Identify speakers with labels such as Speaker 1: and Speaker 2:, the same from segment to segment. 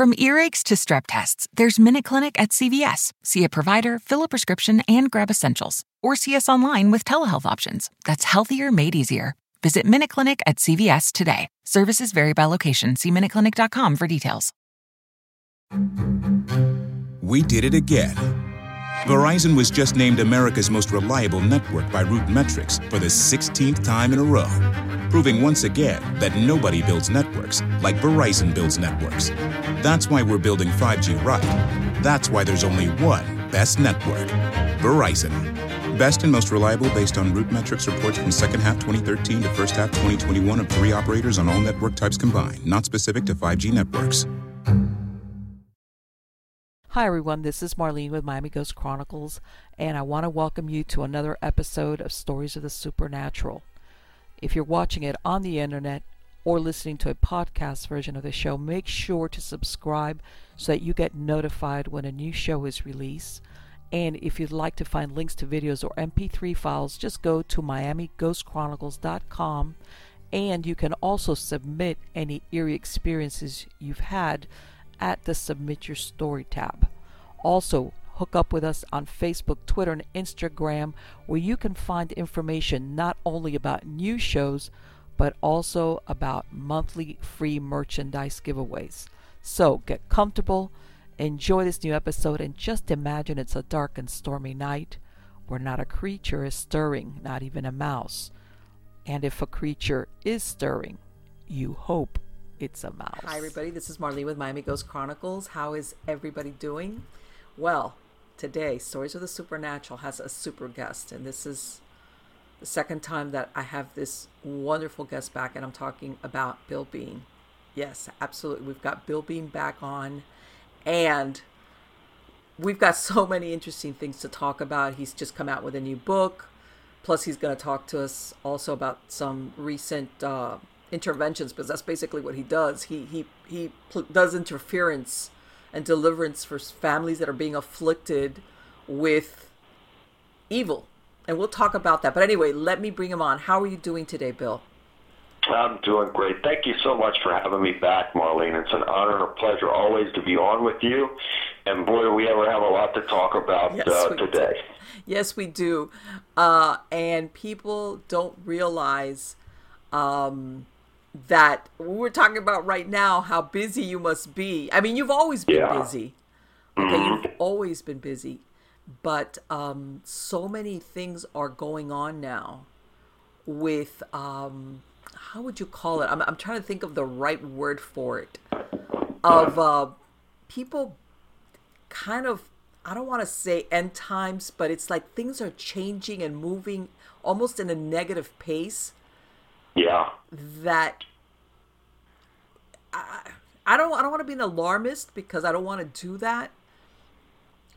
Speaker 1: From earaches to strep tests, there's Minute Clinic at CVS. See a provider, fill a prescription, and grab essentials. Or see us online with telehealth options. That's healthier made easier. Visit Minute Clinic at CVS today. Services vary by location. See MinuteClinic.com for details.
Speaker 2: We did it again. Verizon was just named America's most reliable network by Root Metrics for the 16th time in a row, proving once again that nobody builds networks like Verizon builds networks. That's why we're building 5G right. That's why there's only one best network Verizon. Best and most reliable based on Root Metrics reports from second half 2013 to first half 2021 of three operators on all network types combined, not specific to 5G networks.
Speaker 3: Hi, everyone. This is Marlene with Miami Ghost Chronicles, and I want to welcome you to another episode of Stories of the Supernatural. If you're watching it on the internet or listening to a podcast version of the show, make sure to subscribe so that you get notified when a new show is released. And if you'd like to find links to videos or MP3 files, just go to MiamiGhostChronicles.com and you can also submit any eerie experiences you've had at the Submit Your Story tab. Also, hook up with us on Facebook, Twitter, and Instagram, where you can find information not only about new shows, but also about monthly free merchandise giveaways. So get comfortable, enjoy this new episode, and just imagine it's a dark and stormy night where not a creature is stirring, not even a mouse. And if a creature is stirring, you hope it's a mouse. Hi, everybody. This is Marlene with Miami Ghost Chronicles. How is everybody doing? Well, today, Stories of the Supernatural has a super guest, and this is the second time that I have this wonderful guest back, and I'm talking about Bill Bean. Yes, absolutely. We've got Bill Bean back on, and we've got so many interesting things to talk about. He's just come out with a new book. Plus, he's going to talk to us also about some recent uh, interventions because that's basically what he does. He he he pl- does interference and deliverance for families that are being afflicted with evil. And we'll talk about that. But anyway, let me bring him on. How are you doing today, Bill?
Speaker 4: I'm doing great. Thank you so much for having me back, Marlene. It's an honor and a pleasure always to be on with you. And boy, do we ever have a lot to talk about yes, uh, today.
Speaker 3: Do. Yes, we do. Uh, and people don't realize um, that we're talking about right now how busy you must be. I mean, you've always been yeah. busy. Okay, mm-hmm. you've always been busy. But um, so many things are going on now with um, how would you call it? I'm, I'm trying to think of the right word for it. Of uh, people kind of, I don't want to say end times, but it's like things are changing and moving almost in a negative pace
Speaker 4: yeah.
Speaker 3: That I, I don't I don't want to be an alarmist because I don't want to do that.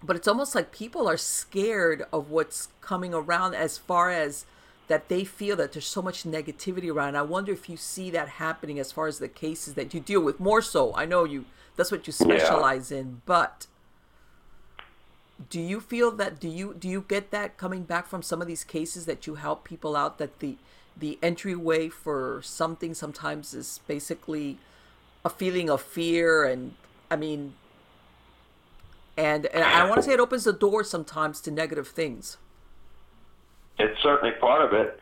Speaker 3: But it's almost like people are scared of what's coming around as far as that they feel that there's so much negativity around. I wonder if you see that happening as far as the cases that you deal with more so. I know you that's what you specialize yeah. in, but do you feel that do you do you get that coming back from some of these cases that you help people out that the the entryway for something sometimes is basically a feeling of fear and i mean and, and i want to say it opens the door sometimes to negative things.
Speaker 4: It's certainly part of it.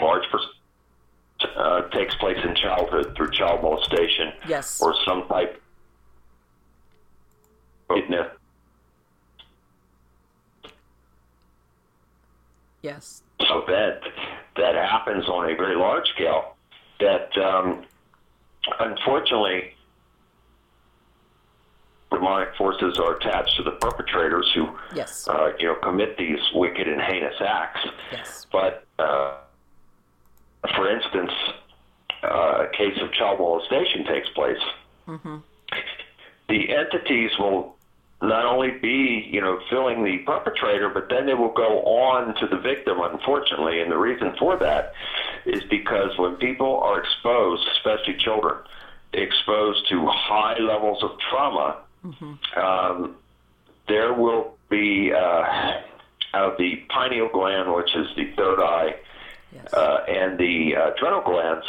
Speaker 4: Large percent uh, takes place in childhood through child molestation.
Speaker 3: Yes.
Speaker 4: or some type of
Speaker 3: Yes.
Speaker 4: So that that happens on a very large scale. That um, unfortunately, demonic forces are attached to the perpetrators who,
Speaker 3: yes.
Speaker 4: uh, you know, commit these wicked and heinous acts.
Speaker 3: Yes.
Speaker 4: But uh, for instance, uh, a case of child molestation takes place. Mm-hmm. The entities will not only be, you know, filling the perpetrator, but then they will go on to the victim, unfortunately. And the reason for that is because when people are exposed, especially children, exposed to high levels of trauma, mm-hmm. um, there will be uh, out of the pineal gland, which is the third eye, yes. uh, and the uh, adrenal glands,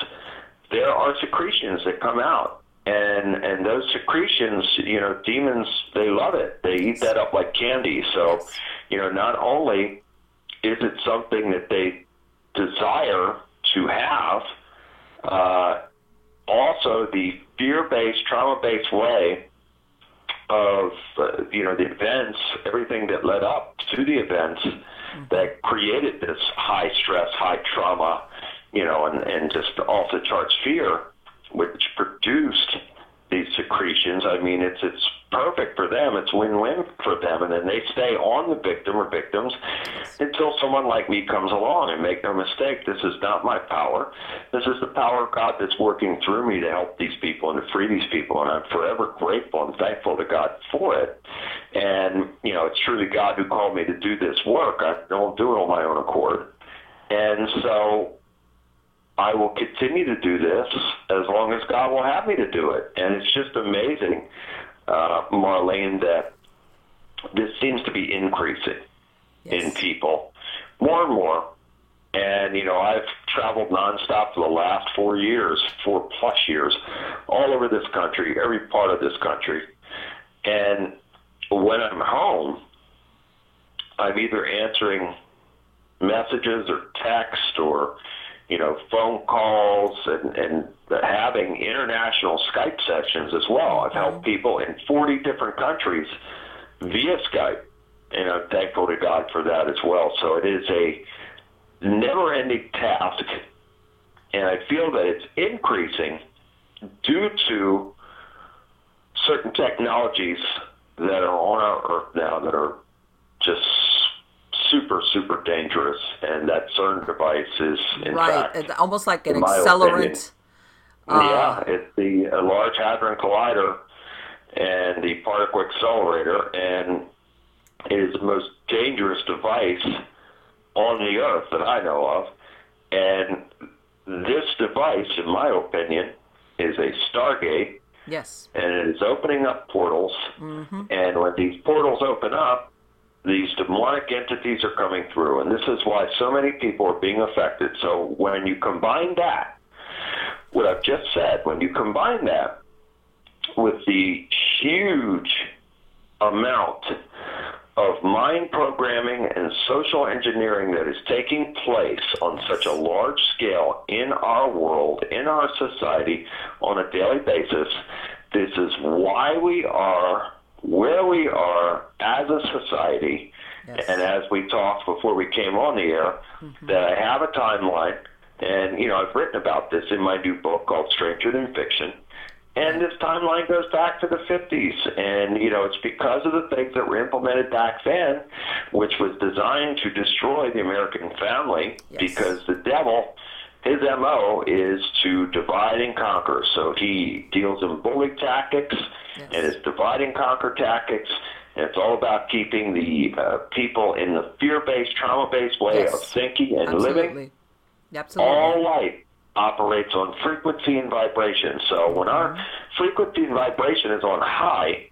Speaker 4: there are secretions that come out. And and those secretions, you know, demons they love it. They eat that up like candy. So, you know, not only is it something that they desire to have, uh, also the fear-based, trauma-based way of uh, you know the events, everything that led up to the events mm-hmm. that created this high stress, high trauma, you know, and, and just off the charts fear, which produced these secretions. I mean, it's it's perfect for them. It's win-win for them, and then they stay on the victim or victims until someone like me comes along and make no mistake. This is not my power. This is the power of God that's working through me to help these people and to free these people, and I'm forever grateful and thankful to God for it. And you know, it's truly God who called me to do this work. I don't do it on my own accord. And so I will continue to do this as long as God will have me to do it. And it's just amazing, uh, Marlene, that this seems to be increasing yes. in people more and more. And, you know, I've traveled nonstop for the last four years, four plus years, all over this country, every part of this country. And when I'm home, I'm either answering messages or text or you know, phone calls and, and having international Skype sessions as well. I've helped people in 40 different countries via Skype, and I'm thankful to God for that as well. So it is a never ending task, and I feel that it's increasing due to certain technologies that are on our earth now that are just super, super dangerous, and that CERN device is, in
Speaker 3: right.
Speaker 4: fact,
Speaker 3: it's almost like an accelerant.
Speaker 4: Uh, yeah, it's the Large Hadron Collider and the particle accelerator, and it is the most dangerous device on the earth that I know of. And this device, in my opinion, is a Stargate.
Speaker 3: Yes.
Speaker 4: And it is opening up portals. Mm-hmm. And when these portals open up, these demonic entities are coming through, and this is why so many people are being affected. So when you combine that, what I've just said, when you combine that with the huge amount of mind programming and social engineering that is taking place on such a large scale in our world, in our society, on a daily basis, this is why we are where we are as a society, yes. and as we talked before we came on the air, mm-hmm. that I have a timeline, and you know I've written about this in my new book called Stranger Than Fiction. And this timeline goes back to the 50s. And, you know, it's because of the things that were implemented back then, which was designed to destroy the American family, yes. because the devil his MO is to divide and conquer. So he deals in bully tactics yes. and it's divide and conquer tactics. And it's all about keeping the uh, people in the fear based, trauma based way yes. of thinking and
Speaker 3: Absolutely.
Speaker 4: living.
Speaker 3: Absolutely.
Speaker 4: All life operates on frequency and vibration. So when our mm-hmm. frequency and vibration is on high,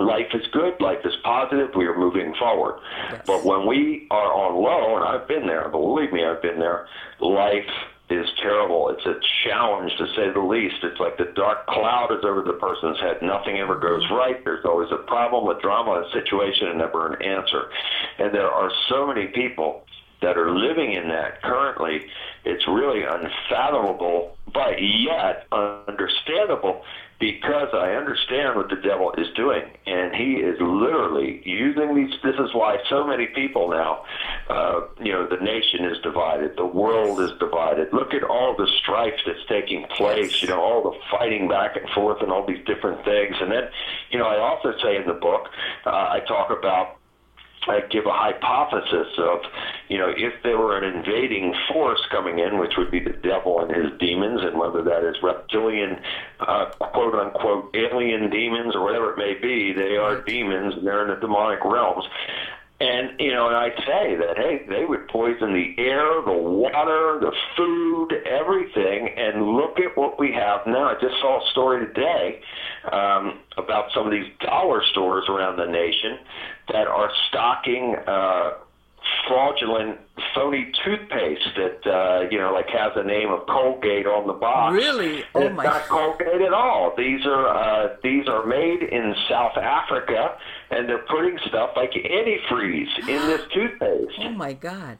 Speaker 4: life is good, life is positive, we are moving forward. Yes. But when we are on low, and I've been there, believe me, I've been there, life is terrible. It's a challenge to say the least. It's like the dark cloud is over the person's head. Nothing ever goes right. There's always a problem, a drama, a situation, and never an answer. And there are so many people that are living in that currently, it's really unfathomable, but yet understandable because I understand what the devil is doing, and he is literally using these. This is why so many people now, uh, you know, the nation is divided, the world is divided. Look at all the strife that's taking place. You know, all the fighting back and forth, and all these different things. And then, you know, I also say in the book, uh, I talk about I give a hypothesis of, you know, if there were an invading force coming in, which would be the devil and his demons, and whether that is reptilian, uh, quote unquote, alien demons or whatever it may be, they are demons and they're in the demonic realms. And you know, and I say that hey, they would poison the air, the water, the food, everything. And look at what we have now. I just saw a story today um, about some of these dollar stores around the nation that are stocking uh, fraudulent, phony toothpaste that uh, you know, like has the name of Colgate on the box.
Speaker 3: Really? Oh
Speaker 4: it's
Speaker 3: my!
Speaker 4: not Colgate at all. These are uh, these are made in South Africa, and they're putting stuff like antifreeze in this toothpaste.
Speaker 3: Oh my God!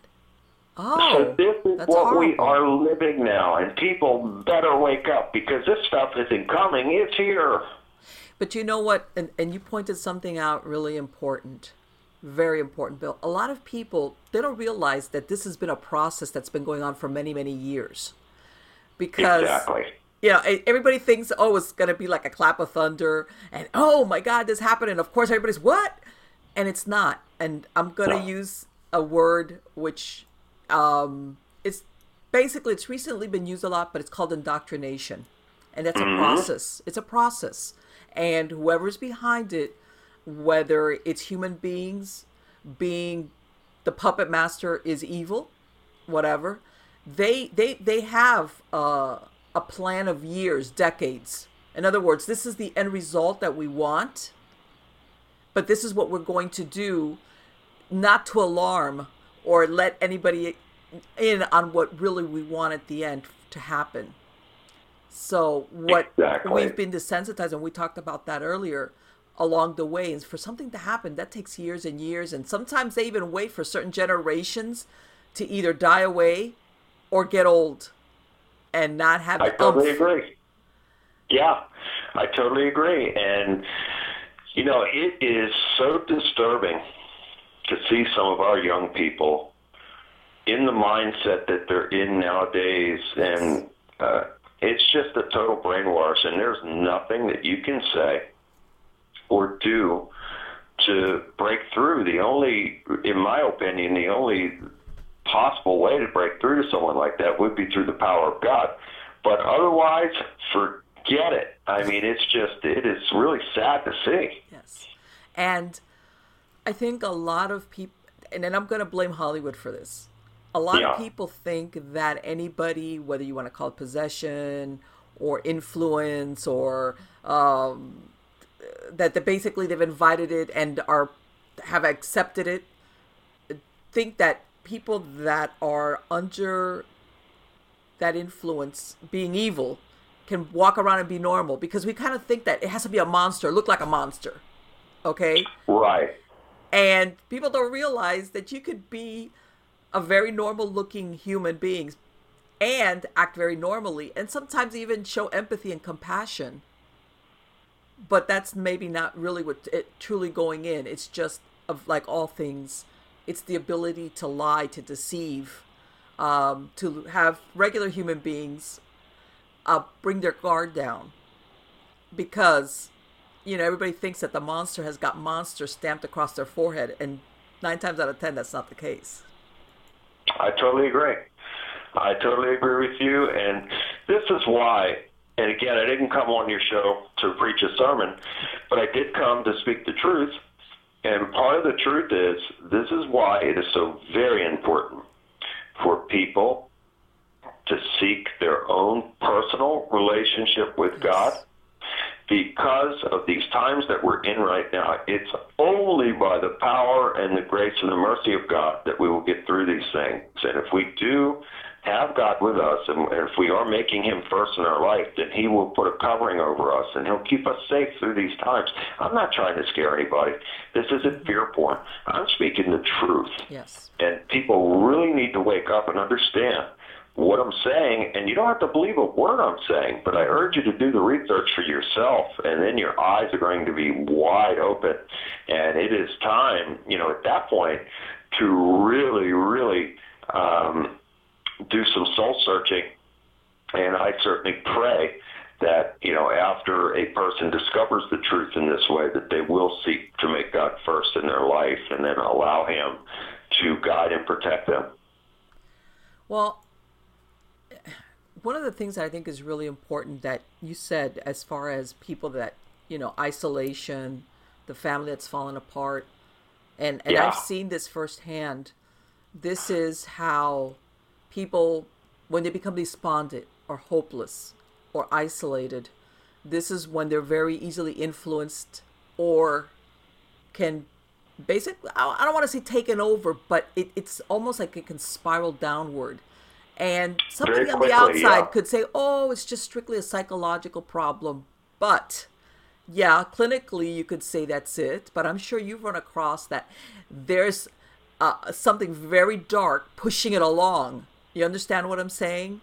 Speaker 3: Oh, So
Speaker 4: this is what we are living now, and people better wake up because this stuff isn't coming; it's here.
Speaker 3: But you know what? And, and you pointed something out really important. Very important, Bill. A lot of people, they don't realize that this has been a process that's been going on for many, many years. Because,
Speaker 4: Exactly.
Speaker 3: you know, everybody thinks, oh, it's going to be like a clap of thunder and, oh my God, this happened. And of course, everybody's, what? And it's not. And I'm going to
Speaker 4: No.
Speaker 3: use a word which um, it's basically, it's recently been used a lot, but it's called indoctrination. And that's a process. It's a process. And whoever's behind it, whether it's human beings being the puppet master is evil, whatever, they they they have uh, a plan of years, decades. In other words, this is the end result that we want, but this is what we're going to do, not to alarm or let anybody in on what really we want at the end to happen. So what
Speaker 4: Exactly.
Speaker 3: we've been desensitized, and we talked about that earlier along the way. And for something to happen, that takes years and years, and sometimes they even wait for certain generations to either die away or get old and not have
Speaker 4: I
Speaker 3: the
Speaker 4: totally
Speaker 3: umph.
Speaker 4: agree. Yeah, I totally agree. And, you know, it is so disturbing to see some of our young people in the mindset that they're in nowadays. And uh, it's just a total brainwash. And there's nothing that you can say or do to break through. The only, in my opinion, the only possible way to break through to someone like that would be through the power of God. But otherwise, forget it. I mean, it's just, it is really sad to see.
Speaker 3: Yes. And I think a lot of people, and then I'm going to blame Hollywood for this. A lot
Speaker 4: Yeah.
Speaker 3: of people think that anybody, whether you want to call it possession or influence or um, that they basically they've invited it and are have accepted it, think that people that are under that influence being evil can walk around and be normal because we kind of think that it has to be a monster, look like a monster. Okay?
Speaker 4: Right.
Speaker 3: And people don't realize that you could be a very normal looking human being and act very normally and sometimes even show empathy and compassion. But that's maybe not really what it truly going in. It's just of like all things, it's the ability to lie, to deceive, um, to have regular human beings uh, bring their guard down because you know everybody thinks that the monster has got monster stamped across their forehead and nine times out of ten that's not the case
Speaker 4: I totally agree. I totally agree with you. And this is why, and again, I didn't come on your show to preach a sermon, but I did come to speak the truth. And part of the truth is this is why it is so very important for people to seek their own personal relationship with God because of these times that we're in right now. It's only by the power and the grace and the mercy of God that we will get through these things. And if we do have God with us, and if we are making Him first in our life, then He will put a covering over us and He'll keep us safe through these times. I'm not trying to scare anybody. This isn't fear porn. I'm speaking the truth.
Speaker 3: yes
Speaker 4: And people really need to wake up and understand what I'm saying. And you don't have to believe a word I'm saying, but I urge you to do the research for yourself. And then your eyes are going to be wide open. And it is time, you know, at that point to really, really um, do some soul searching. And I certainly pray that, you know, after a person discovers the truth in this way, that they will seek to make God first in their life and then allow Him to guide and protect them.
Speaker 3: well one of the things that i think is really important that you said as far as people that you know isolation the family that's fallen apart and and
Speaker 4: Yeah.
Speaker 3: i've seen this firsthand this is how people when they become despondent or hopeless or isolated this is when they're very easily influenced or can basically I don't want to say taken over, but it, it's almost like it can spiral downward. And somebody
Speaker 4: Very
Speaker 3: on the outside
Speaker 4: yeah.
Speaker 3: could say, "Oh, it's just strictly a psychological problem," but yeah, clinically you could say that's it. But I'm sure you've run across that there's uh, something very dark pushing it along. You understand what I'm saying?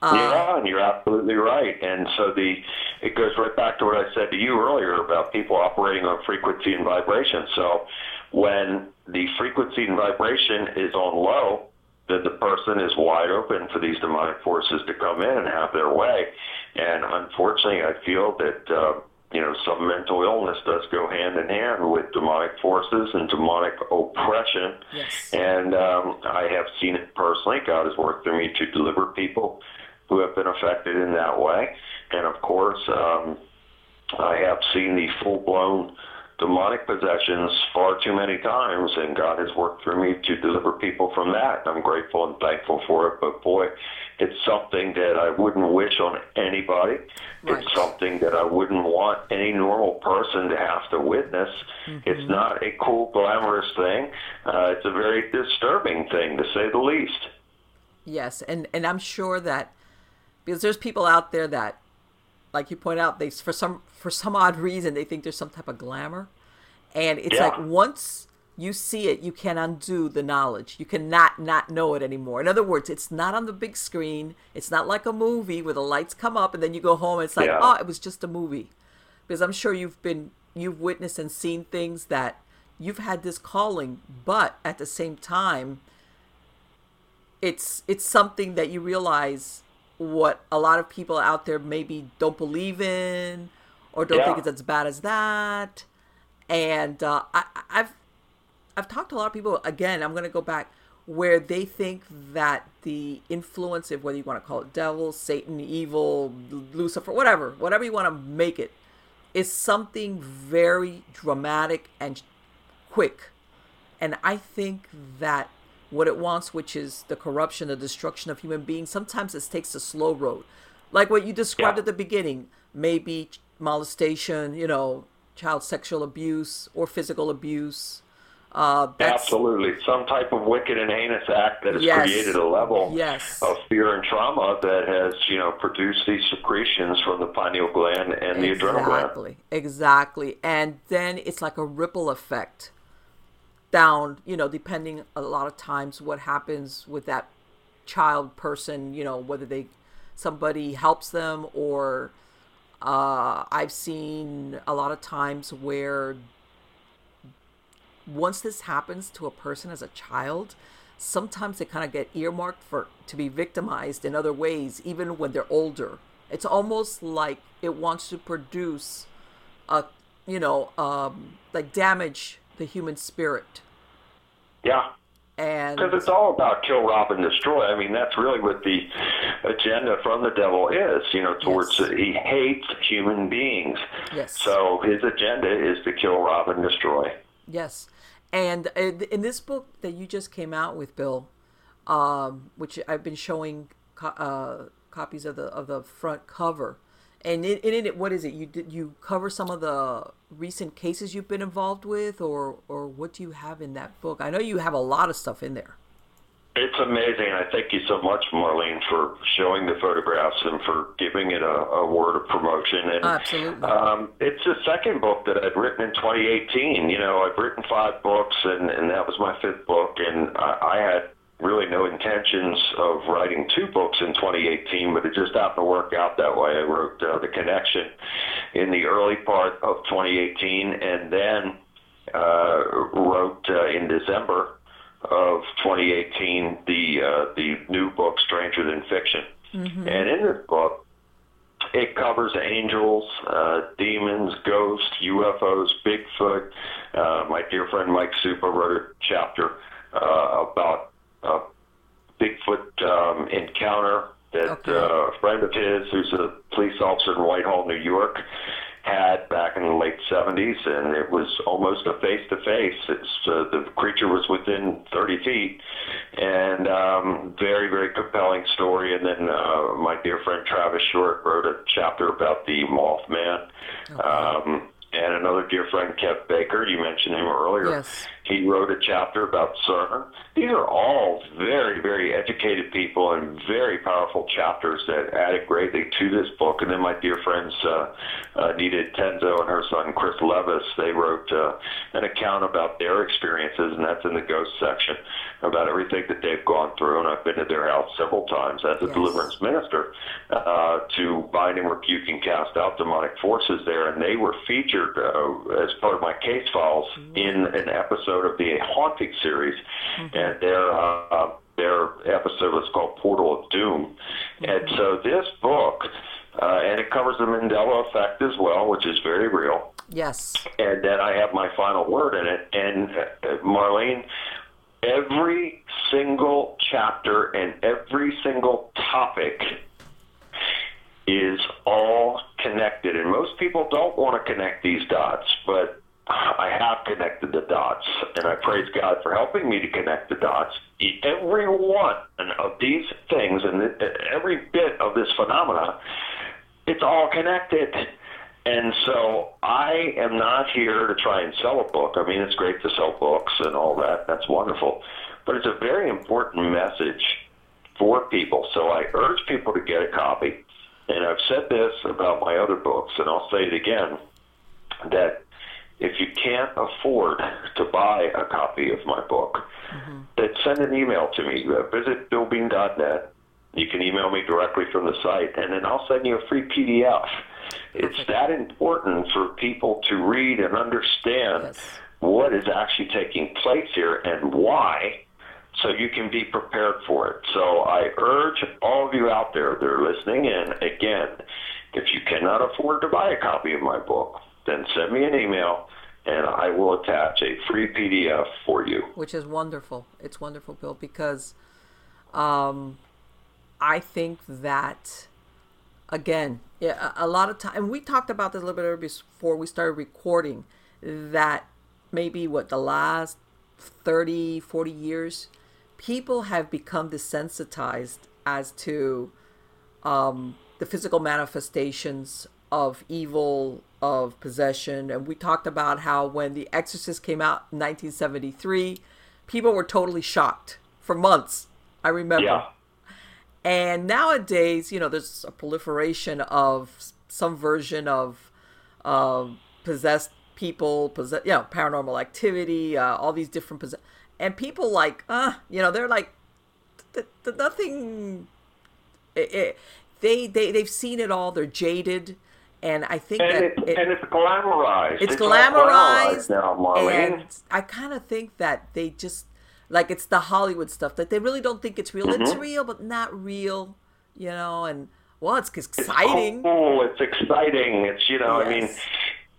Speaker 3: Uh,
Speaker 4: yeah, and you're absolutely right. And so the it goes right back to what I said to you earlier about people operating on frequency and vibration. So when the frequency and vibration is on low, then the person is wide open for these demonic forces to come in and have their way. And unfortunately, I feel that uh, you know some mental illness does go hand in hand with demonic forces and demonic oppression.
Speaker 3: Yes.
Speaker 4: And um, I have seen it personally. God has worked through me to deliver people who have been affected in that way. And of course, um, I have seen the full blown demonic possessions far too many times, and God has worked through me to deliver people from that. I'm grateful and thankful for it. But boy, it's something that I wouldn't wish on anybody.
Speaker 3: Right.
Speaker 4: It's something that I wouldn't want any normal person to have to witness. It's not a cool, glamorous thing. Uh, it's a very disturbing thing, to say the least.
Speaker 3: Yes, and and I'm sure that because there's people out there that, like you point out, they for some for some odd reason they think there's some type of glamour, and it's
Speaker 4: Yeah.
Speaker 3: like once you see it, you can undo the knowledge. You cannot not know it anymore. In other words, it's not on the big screen. It's not like a movie where the lights come up and then you go home and it's like,
Speaker 4: Yeah.
Speaker 3: oh, it was just a movie. Because I'm sure you've been you've witnessed and seen things that you've had this calling, but at the same time, it's it's something that you realize what a lot of people out there maybe don't believe in or don't
Speaker 4: Yeah.
Speaker 3: think it's as bad as that. And uh, I, i've i've talked to a lot of people. Again i'm going to go back where they think that the influence of whether you want to call it devil satan evil lucifer whatever whatever you want to make it is something very dramatic and quick. And I think that what it wants, which is the corruption, the destruction of human beings, sometimes it takes a slow road. Like what you described
Speaker 4: Yeah.
Speaker 3: at the beginning, maybe molestation, you know, child sexual abuse or physical abuse. Uh,
Speaker 4: Absolutely. Some type of wicked and heinous act that has
Speaker 3: Yes.
Speaker 4: created a level
Speaker 3: Yes.
Speaker 4: of fear and trauma that has, you know, produced these secretions from the pineal gland and the adrenal gland.
Speaker 3: Exactly, exactly. And then it's like a ripple effect down, you know, depending a lot of times what happens with that child person, you know, whether they somebody helps them or uh, I've seen a lot of times where once this happens to a person as a child, sometimes they kind of get earmarked for to be victimized in other ways, even when they're older. It's almost like it wants to produce a, you know, um, like damage the human spirit.
Speaker 4: Yeah.
Speaker 3: And
Speaker 4: Because it's all about kill, rob, and destroy. I mean, that's really what the agenda from the devil is, you know, towards
Speaker 3: Yes.
Speaker 4: he hates human beings.
Speaker 3: Yes.
Speaker 4: So his agenda is to kill, rob, and destroy.
Speaker 3: Yes, and in this book that you just came out with, Bill, um, which I've been showing co- uh, copies of the of the front cover, and in, in it, what is it? You did you cover some of the recent cases you've been involved with, or or what do you have in that book? I know you have a lot of stuff in there.
Speaker 4: It's amazing. I thank you so much, Marlene, for showing the photographs and for giving it a, a word of promotion. And
Speaker 3: Absolutely.
Speaker 4: um, it's the second book that I'd written in 2018. You know, I've written five books, and, and that was my fifth book. And I, I had really no intentions of writing two books in 2018, but it just happened to work out that way. I wrote uh, The Connection in the early part of 2018, and then uh, wrote uh, in December of 2018 the uh, the new book Stranger Than Fiction. And in this book, it covers angels, uh, demons, ghosts, UFOs, Bigfoot. Uh, my dear friend Mike Supa wrote a chapter uh, about a Bigfoot um, encounter that
Speaker 3: Okay.
Speaker 4: uh, a friend of his, who's a police officer in Whitehall, New York, had back in the late 70s, and it was almost a face to face. The creature was within 30 feet, and um, very very compelling story. And then uh, my dear friend Travis Short wrote a chapter about the Mothman. Um, and another dear friend, Kev Baker. You mentioned him earlier.
Speaker 3: Yes.
Speaker 4: He wrote a chapter about CERN. These are all very, very educated people and very powerful chapters that added greatly to this book. And then my dear friends, uh, uh, Nita Tenzo and her son, Chris Levis, they wrote uh, an account about their experiences, and that's in the ghost section, about everything that they've gone through. And I've been to their house several times as a
Speaker 3: Yes.
Speaker 4: deliverance minister uh, to bind and rebuke and cast out demonic forces there. And they were featured uh, as part of my case files in an episode of the Haunting series. And their, uh, their episode was called Portal of Doom. And so this book, uh, and it covers the Mandela effect as well, which is very real
Speaker 3: Yes.
Speaker 4: and then I have my final word in it. And uh, Marlene, every single chapter and every single topic is all connected. And most people don't want to connect these dots, but I have connected the dots, and I praise God for helping me to connect the dots. Every one of these things and every bit of this phenomena, it's all connected. And so I am not here to try and sell a book. I mean, it's great to sell books and all that. That's wonderful. But it's a very important message for people. So I urge people to get a copy. And I've said this about my other books, and I'll say it again that if you can't afford to buy a copy of my book, then send an email to me. Uh, visit billbean.net. You can email me directly from the site, and then I'll send you a free PDF. It's that important for people to read and understand
Speaker 3: Yes.
Speaker 4: what is actually taking place here and why, so you can be prepared for it. So I urge all of you out there that are listening in, again, if you cannot afford to buy a copy of my book, then send me an email and I will attach a free PDF for you.
Speaker 3: which is wonderful. It's wonderful, Bill, because um, I think that again, a lot of time, and we talked about this a little bit earlier before we started recording, that maybe what the last 30, 40 years, people have become desensitized as to um, the physical manifestations of evil, of possession. And we talked about how when The Exorcist came out in 1973, people were totally shocked for months. I remember.
Speaker 4: Yeah.
Speaker 3: And nowadays, you know, there's a proliferation of some version of um, possessed people, possess, you know, paranormal activity, uh, all these different possess, and people like, uh, you know, they're like, th- th- nothing. It, it, they they they've seen it all. They're jaded, and I think
Speaker 4: And,
Speaker 3: that
Speaker 4: it,
Speaker 3: it-
Speaker 4: and it's glamorized.
Speaker 3: it's
Speaker 4: all
Speaker 3: glamorized,
Speaker 4: now, Marlene.
Speaker 3: and I kind of think that they just like it's the Hollywood stuff that they really don't think it's real.
Speaker 4: Mm-hmm.
Speaker 3: It's real, but not real, you know. And well, it's exciting.
Speaker 4: cool. It's exciting. It's you know, I mean,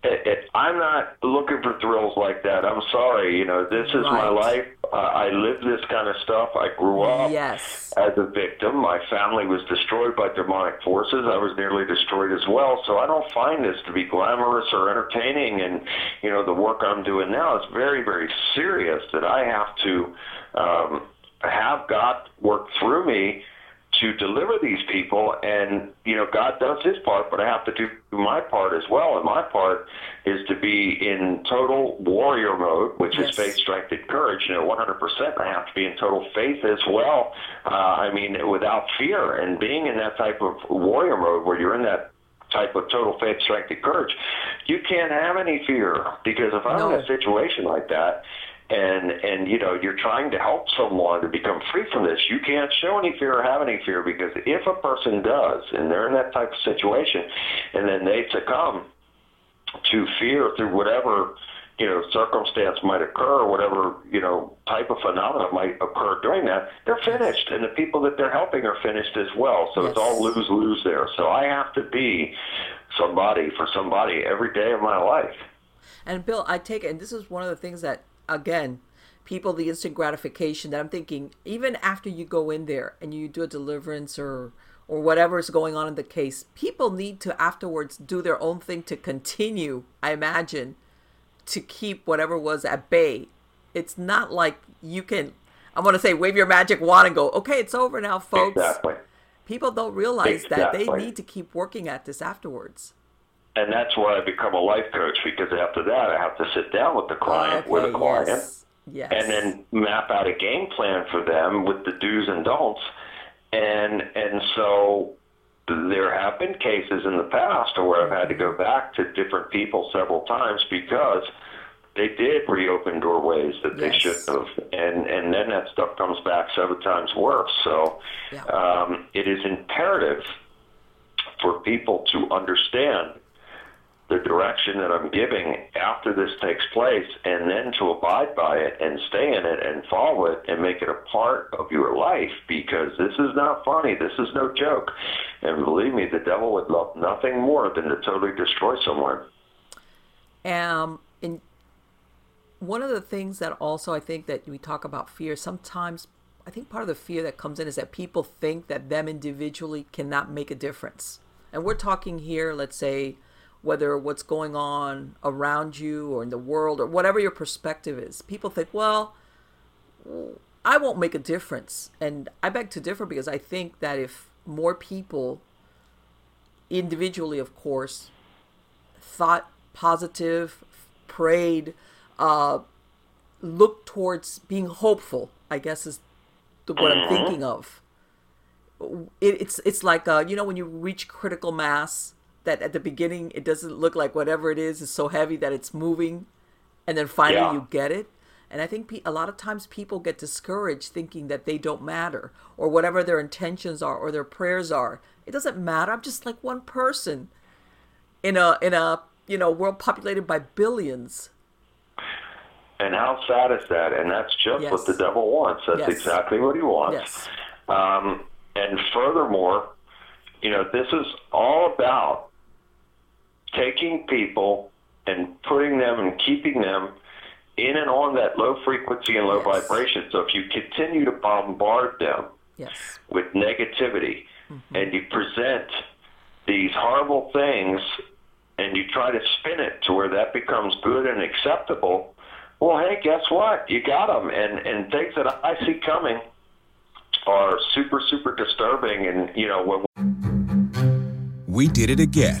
Speaker 4: it, it, I'm not looking for thrills like that. I'm sorry. You know, this is my life. Uh, I live this kind of stuff. I grew up
Speaker 3: Yes.
Speaker 4: as a victim. My family was destroyed by demonic forces. I was nearly destroyed as well. So I don't find this to be glamorous or entertaining. And you know, the work I'm doing now is very, very serious. That I have to um, have God work through me to deliver these people and you know god does his part but i have to do my part as well and my part is to be in total warrior mode which
Speaker 3: Yes.
Speaker 4: is faith strength and courage you know 100% i have to be in total faith as well. Uh, i mean without fear and being in that type of warrior mode where you're in that type of total faith strength and courage you can't have any fear because if i'm in a situation like that and and you know you're trying to help someone to become free from this you can't show any fear or have any fear because if a person does and they're in that type of situation and then they succumb to fear through whatever you know circumstance might occur or whatever you know type of phenomena might occur during that they're finished and the people that they're helping are finished as well. So it's all lose lose there. So i have to be somebody for somebody every day of my life.
Speaker 3: And Bill, I take it, and this is one of the things that, again, people, the instant gratification that I'm thinking, even after you go in there and you do a deliverance or or whatever is going on in the case, people need to afterwards do their own thing to continue, I imagine, to keep whatever was at bay. It's not like you can, I'm going to say, wave your magic wand and go, okay, it's over now, folks.
Speaker 4: exactly
Speaker 3: People don't realize that they need to keep working at this afterwards.
Speaker 4: And that's why I become a life coach because after that I have to sit down with the client
Speaker 3: Okay,
Speaker 4: with a client
Speaker 3: yes. Yes.
Speaker 4: and then map out a game plan for them with the do's and don'ts. And and so there have been cases in the past where I've had to go back to different people several times because they did reopen doorways that they
Speaker 3: Yes.
Speaker 4: shouldn't have, and and then that stuff comes back seven times worse. So
Speaker 3: Yeah.
Speaker 4: um, it is imperative for people to understand the direction that I'm giving after this takes place and then to abide by it and stay in it and follow it and make it a part of your life because this is not funny. This is no joke. And believe me, the devil would love nothing more than to totally destroy someone.
Speaker 3: Um, and one of the things that also I think that we talk about fear, sometimes I think part of the fear that comes in is that people think that them individually cannot make a difference. And we're talking here, let's say, whether what's going on around you or in the world or whatever your perspective is. People think, well, I won't make a difference. And I beg to differ because I think that if more people, individually, of course, thought positive, prayed, uh, looked towards being hopeful. I guess is the, what I'm thinking of. It, it's it's like uh, you know when you reach critical mass that at the beginning it doesn't look like whatever it is is so heavy that it's moving, and then finally
Speaker 4: Yeah.
Speaker 3: you get it. And I think pe- a lot of times people get discouraged thinking that they don't matter or whatever their intentions are or their prayers are. It doesn't matter. I'm just like one person in a in a you know world populated by billions.
Speaker 4: And how sad is that? And that's just
Speaker 3: Yes.
Speaker 4: what the devil wants. That's
Speaker 3: Yes.
Speaker 4: exactly what he wants.
Speaker 3: Yes.
Speaker 4: Um, and furthermore, you know, this is all about taking people and putting them and keeping them in and on that low frequency and low
Speaker 3: Yes.
Speaker 4: vibration. So if you continue to bombard them
Speaker 3: Yes.
Speaker 4: with negativity
Speaker 3: Mm-hmm.
Speaker 4: and you present these horrible things and you try to spin it to where that becomes good and acceptable, well, hey, guess what? You got them. And, and things that I see coming are super, super disturbing. And, you know, when
Speaker 2: We did it again.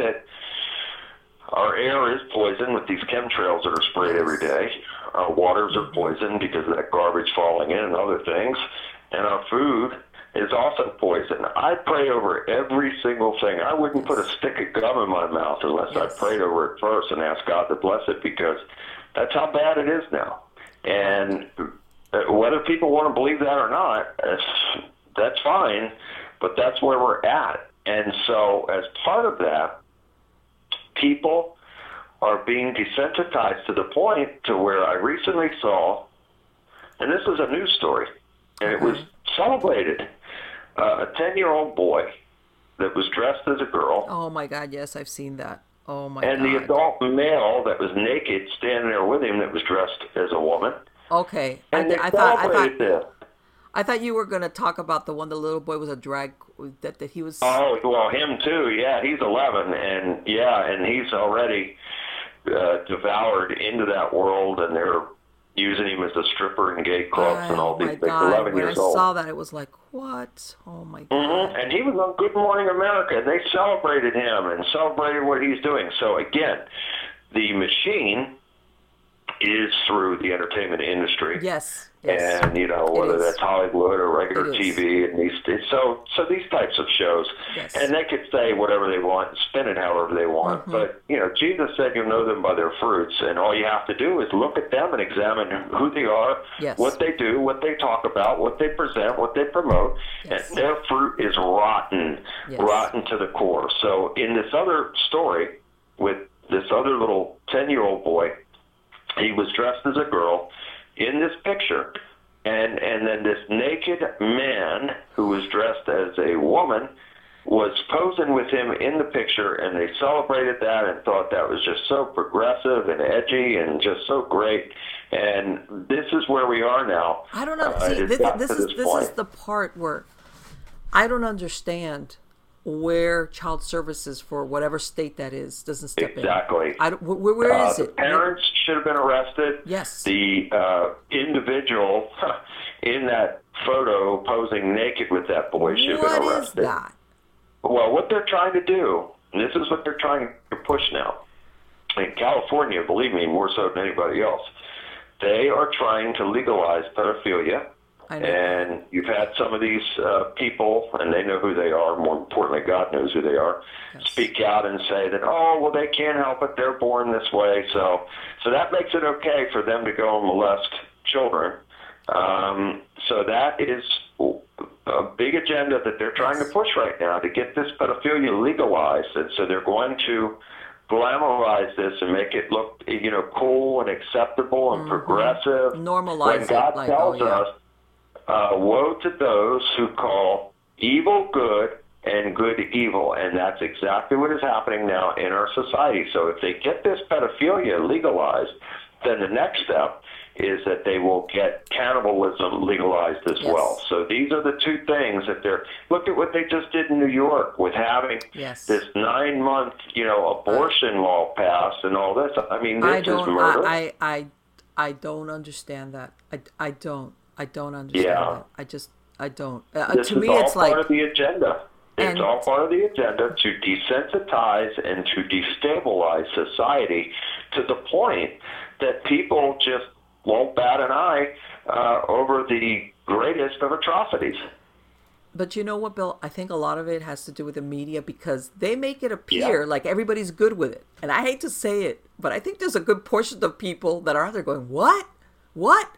Speaker 4: That our air is poisoned with these chemtrails that are sprayed every day. Our waters are poisoned because of that garbage falling in and other things. And our food is also poison. I pray over every single thing. I wouldn't put a stick of gum in my mouth unless. I prayed over it first and asked God to bless it because that's how bad it is now. And uh, whether people want to believe that or not, that's fine, but that's where we're at. And so, as part of that, people are being desensitized to the point to where I recently saw, and this is a news story, and it was celebrated. Uh, a 10 year old boy that was dressed as a girl,
Speaker 3: Oh my God! Yes, I've seen that. Oh my god.
Speaker 4: and
Speaker 3: God.
Speaker 4: the adult male that was naked standing there with him that was dressed as a woman.
Speaker 3: Okay, I, th- I thought I thought
Speaker 4: this.
Speaker 3: I thought you were going to talk about the one the little boy was a drag that that he was.
Speaker 4: Oh well, him too. Yeah, he's 11, and yeah, and he's already uh, devoured into that world, and they're using him as a stripper in gay clubs and all
Speaker 3: oh
Speaker 4: these things.
Speaker 3: God!
Speaker 4: 11
Speaker 3: When
Speaker 4: years
Speaker 3: I
Speaker 4: old.
Speaker 3: saw that, it was like, what? Oh my God!
Speaker 4: hmm And he was on Good Morning America, and they celebrated him and celebrated what he's doing. So again, the machine is through the entertainment industry.
Speaker 3: Yes. Yes.
Speaker 4: And you know whether that's Hollywood or regular. TV, and these so so these types of shows,
Speaker 3: Yes.
Speaker 4: and they could say whatever they want, and spin it however they want.
Speaker 3: Mm-hmm.
Speaker 4: But you know, Jesus said you'll know them by their fruits, and all you have to do is look at them and examine who they are,
Speaker 3: Yes.
Speaker 4: what they do, what they talk about, what they present, what they promote,
Speaker 3: Yes.
Speaker 4: and their fruit is rotten, rotten to the core. So in this other story with this other little ten-year-old boy, he was dressed as a girl in this picture and and then this naked man who was dressed as a woman was posing with him in the picture and they celebrated that and thought that was just so progressive and edgy and just so great and this is where we are now
Speaker 3: I don't know.
Speaker 4: Uh,
Speaker 3: See,
Speaker 4: it's
Speaker 3: this, this is
Speaker 4: this
Speaker 3: this
Speaker 4: point.
Speaker 3: is the part where I don't understand where child services for whatever state that is doesn't step
Speaker 4: Exactly.
Speaker 3: in. I don't, where, where
Speaker 4: Uh,
Speaker 3: is
Speaker 4: the
Speaker 3: it?
Speaker 4: parents should have been arrested.
Speaker 3: Yes.
Speaker 4: The uh, individual in that photo posing naked with that boy should have been
Speaker 3: is
Speaker 4: arrested.
Speaker 3: that?
Speaker 4: Well, what they're trying to do, and this is what they're trying to push now. In California, believe me, more so than anybody else, they are trying to legalize pedophilia. And you've had some of these uh, people, and they know who they are. More importantly, God knows who they are. Speak out and say that, oh, well, they can't help it; they're born this way. So, so that makes it okay for them to go and molest children. Um, so that is a big agenda that they're trying to push right now to get this pedophilia legalized, and so they're going to glamorize this and make it look, you know, cool and acceptable and progressive.
Speaker 3: Normalize
Speaker 4: when God
Speaker 3: it, like,
Speaker 4: tells
Speaker 3: oh, yeah.
Speaker 4: us, uh, "Woe to those who call evil good." And good evil, and that's exactly what is happening now in our society. So, if they get this pedophilia legalized, then the next step is that they will get cannibalism legalized as
Speaker 3: Yes.
Speaker 4: well. So these are the two things that they're. Look at what they just did in New York with having
Speaker 3: Yes.
Speaker 4: this nine-month, you know, abortion law passed and all this. I mean, this
Speaker 3: I
Speaker 4: is murder.
Speaker 3: I, I I I don't understand that. I, I don't. I don't understand
Speaker 4: Yeah.
Speaker 3: that. I just I don't. Uh,
Speaker 4: this
Speaker 3: to
Speaker 4: is
Speaker 3: me,
Speaker 4: all
Speaker 3: it's
Speaker 4: part
Speaker 3: like
Speaker 4: of the agenda. It's
Speaker 3: And-
Speaker 4: all part of the agenda to desensitize and to destabilize society to the point that people just won't bat an eye uh, over the greatest of atrocities.
Speaker 3: But you know what, Bill? I think a lot of it has to do with the media because they make it appear like everybody's good with it. And I hate to say it, but I think there's a good portion of people that are out there going, "What? What?"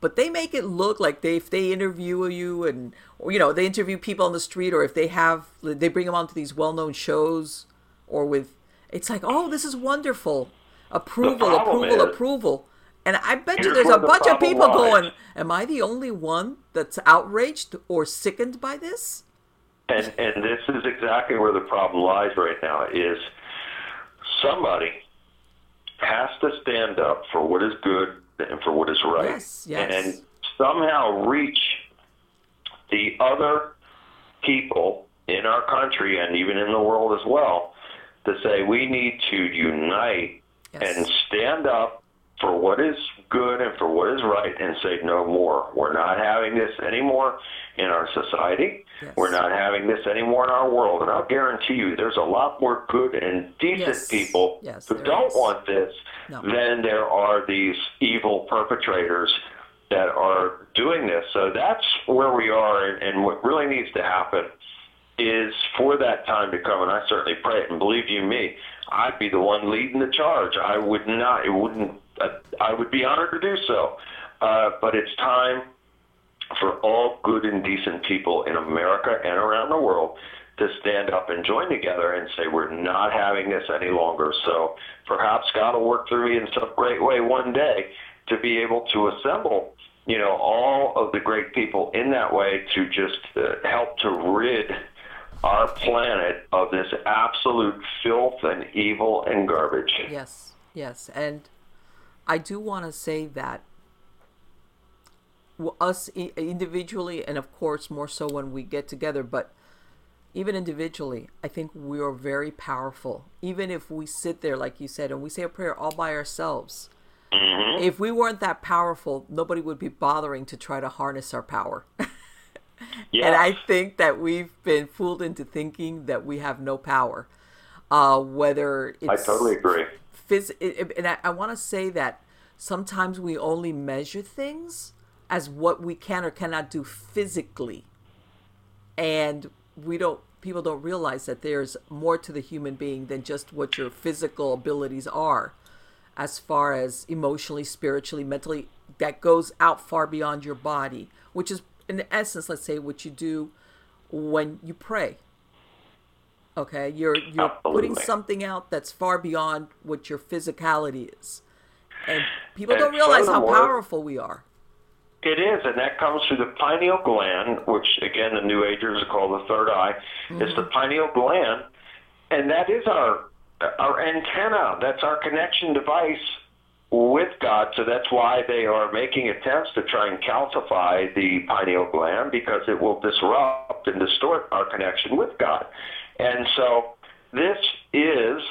Speaker 3: But they make it look like they, if they interview you and, or, you know, they interview people on the street, or if they have, they bring them onto these well-known shows, or with, it's like, "Oh, this is wonderful, approval, approval,
Speaker 4: is-
Speaker 3: approval." And I bet you there's a
Speaker 4: the
Speaker 3: bunch of people
Speaker 4: lies.
Speaker 3: going, Am I the only one that's outraged or sickened by this?
Speaker 4: And and this is exactly where the problem lies right now is somebody has to stand up for what is good and for what is right.
Speaker 3: Yes, yes.
Speaker 4: And somehow reach the other people in our country and even in the world as well to say we need to unite
Speaker 3: Yes.
Speaker 4: and stand up for what is good and for what is right and say no more. We're not having this anymore in our society.
Speaker 3: Yes.
Speaker 4: We're not having this anymore in our world. And I'll guarantee you there's a lot more good and decent
Speaker 3: Yes.
Speaker 4: people
Speaker 3: Yes,
Speaker 4: who don't
Speaker 3: is.
Speaker 4: want this
Speaker 3: No.
Speaker 4: than there are these evil perpetrators that are doing this. So that's where we are and, and what really needs to happen is for that time to come, and I certainly pray it. And believe you me, I'd be the one leading the charge. I would not. It wouldn't. I would be honored to do so. Uh, but it's time for all good and decent people in America and around the world to stand up and join together and say we're not having this any longer. So perhaps God will work through me in some great way one day to be able to assemble, you know, all of the great people in that way to just uh, help to rid our planet of this absolute filth and evil and garbage.
Speaker 3: Yes, yes. And I do want to say that us individually, and of course more so when we get together, but even individually, I think we are very powerful. Even if we sit there, like you said, and we say a prayer all by ourselves. If we weren't that powerful, nobody would be bothering to try to harness our power.
Speaker 4: Yeah.
Speaker 3: And I think that we've been fooled into thinking that we have no power. Uh, whether it's
Speaker 4: I totally agree.
Speaker 3: Phys- and I, I want to say that sometimes we only measure things as what we can or cannot do physically. And we don't people don't realize that there's more to the human being than just what your physical abilities are as far as emotionally, spiritually, mentally that goes out far beyond your body, which is in essence, let's say what you do when you pray. Okay, you're you're
Speaker 4: Absolutely.
Speaker 3: putting something out that's far beyond what your physicality is. And people
Speaker 4: And
Speaker 3: don't realize how powerful we are.
Speaker 4: It is, and that comes through the pineal gland, which again the New Agers call the third eye. It's the mm-hmm. pineal gland, and that is our our antenna. That's our connection device with God. So that's why they are making attempts to try and calcify the pineal gland because it will disrupt and distort our connection with God. And so this is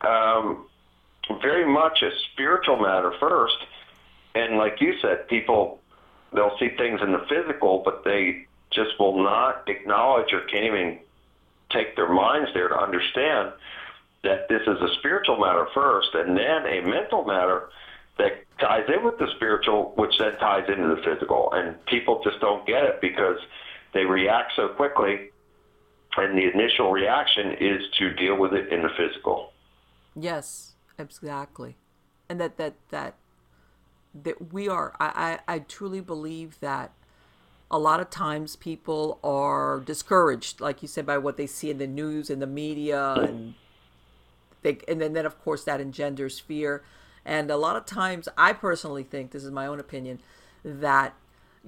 Speaker 4: um, very much a spiritual matter first. And like you said, people they'll see things in the physical, but they just will not acknowledge or can't even take their minds there to understand that this is a spiritual matter first, and then a mental matter that ties in with the spiritual, which then ties into the physical. And people just don't get it because they react so quickly, and the initial reaction is to deal with it in the physical.
Speaker 3: Yes, exactly. And that that that that we are I, I, I truly believe that a lot of times people are discouraged, like you said, by what they see in the news and the media and they and then, then of course that engenders fear. And a lot of times I personally think, this is my own opinion, that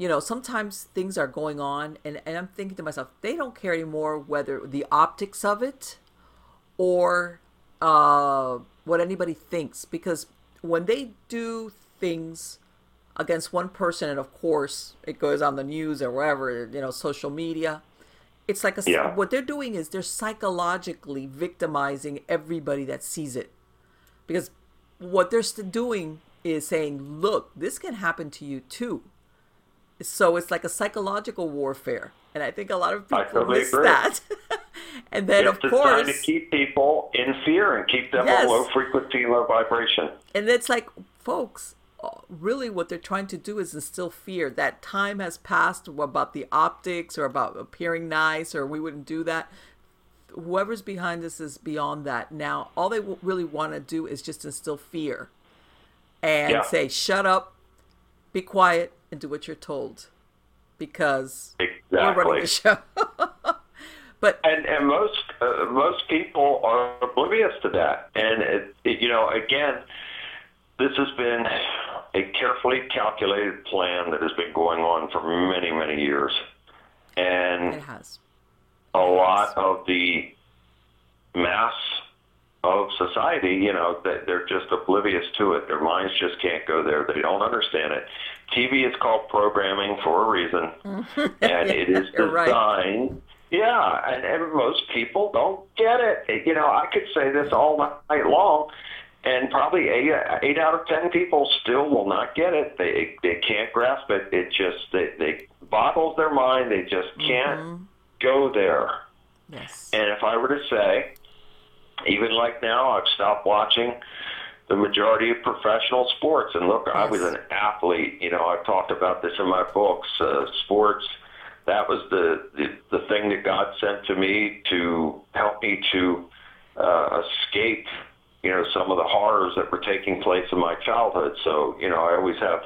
Speaker 3: you know, sometimes things are going on and, and I'm thinking to myself, they don't care anymore whether the optics of it or uh, what anybody thinks. Because when they do things against one person and of course it goes on the news or wherever you know social media it's like a
Speaker 4: Yeah.
Speaker 3: what they're doing is they're psychologically victimizing everybody that sees it. Because what they're doing is saying look this can happen to you too so it's like a psychological warfare and i think a lot of people
Speaker 4: totally
Speaker 3: miss
Speaker 4: agree.
Speaker 3: that and then
Speaker 4: it's
Speaker 3: of course
Speaker 4: to keep people in fear and keep them
Speaker 3: Yes.
Speaker 4: on low frequency, low vibration.
Speaker 3: And it's like, folks, uh, really what they're trying to do is instill fear that time has passed about the optics or about appearing nice or we wouldn't do that. Whoever's behind this is beyond that. Now, all they really want to do is just instill fear and
Speaker 4: Yeah.
Speaker 3: say, shut up, be quiet, and do what you're told because we're running the show. but
Speaker 4: And and most uh, most people are oblivious to that. And it, it, you know, again, this has been a carefully calculated plan that has been going on for many many years, and
Speaker 3: it has.
Speaker 4: a lot of the mass of society, you know, that they're just oblivious to it. Their minds just can't go there. They don't understand it. TV is called programming for a reason, and it is
Speaker 3: You're right.
Speaker 4: designed. Yeah, and, and most people don't get it. You know, I could say this all night long, and probably eight, eight out of ten people still will not get it. They they can't grasp it. It just they, they boggles their mind. They just can't mm-hmm. go there.
Speaker 3: Yes.
Speaker 4: And if I were to say, even like now, I've stopped watching the majority of professional sports. And look, I was an athlete. You know, I've talked about this in my books. Uh, sports, that was the, the the thing that God sent to me to help me to uh, escape. You know, some of the horrors that were taking place in my childhood. So, you know, I always have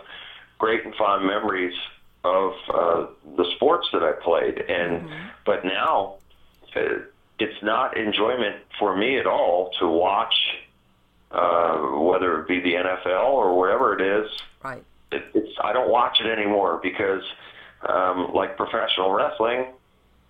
Speaker 4: great and fond memories of uh, the sports that I played. And but now uh, it's not enjoyment for me at all to watch, uh, whether it be the NFL or wherever it is.
Speaker 3: Right.
Speaker 4: It, it's I don't watch it anymore because, um, like professional wrestling,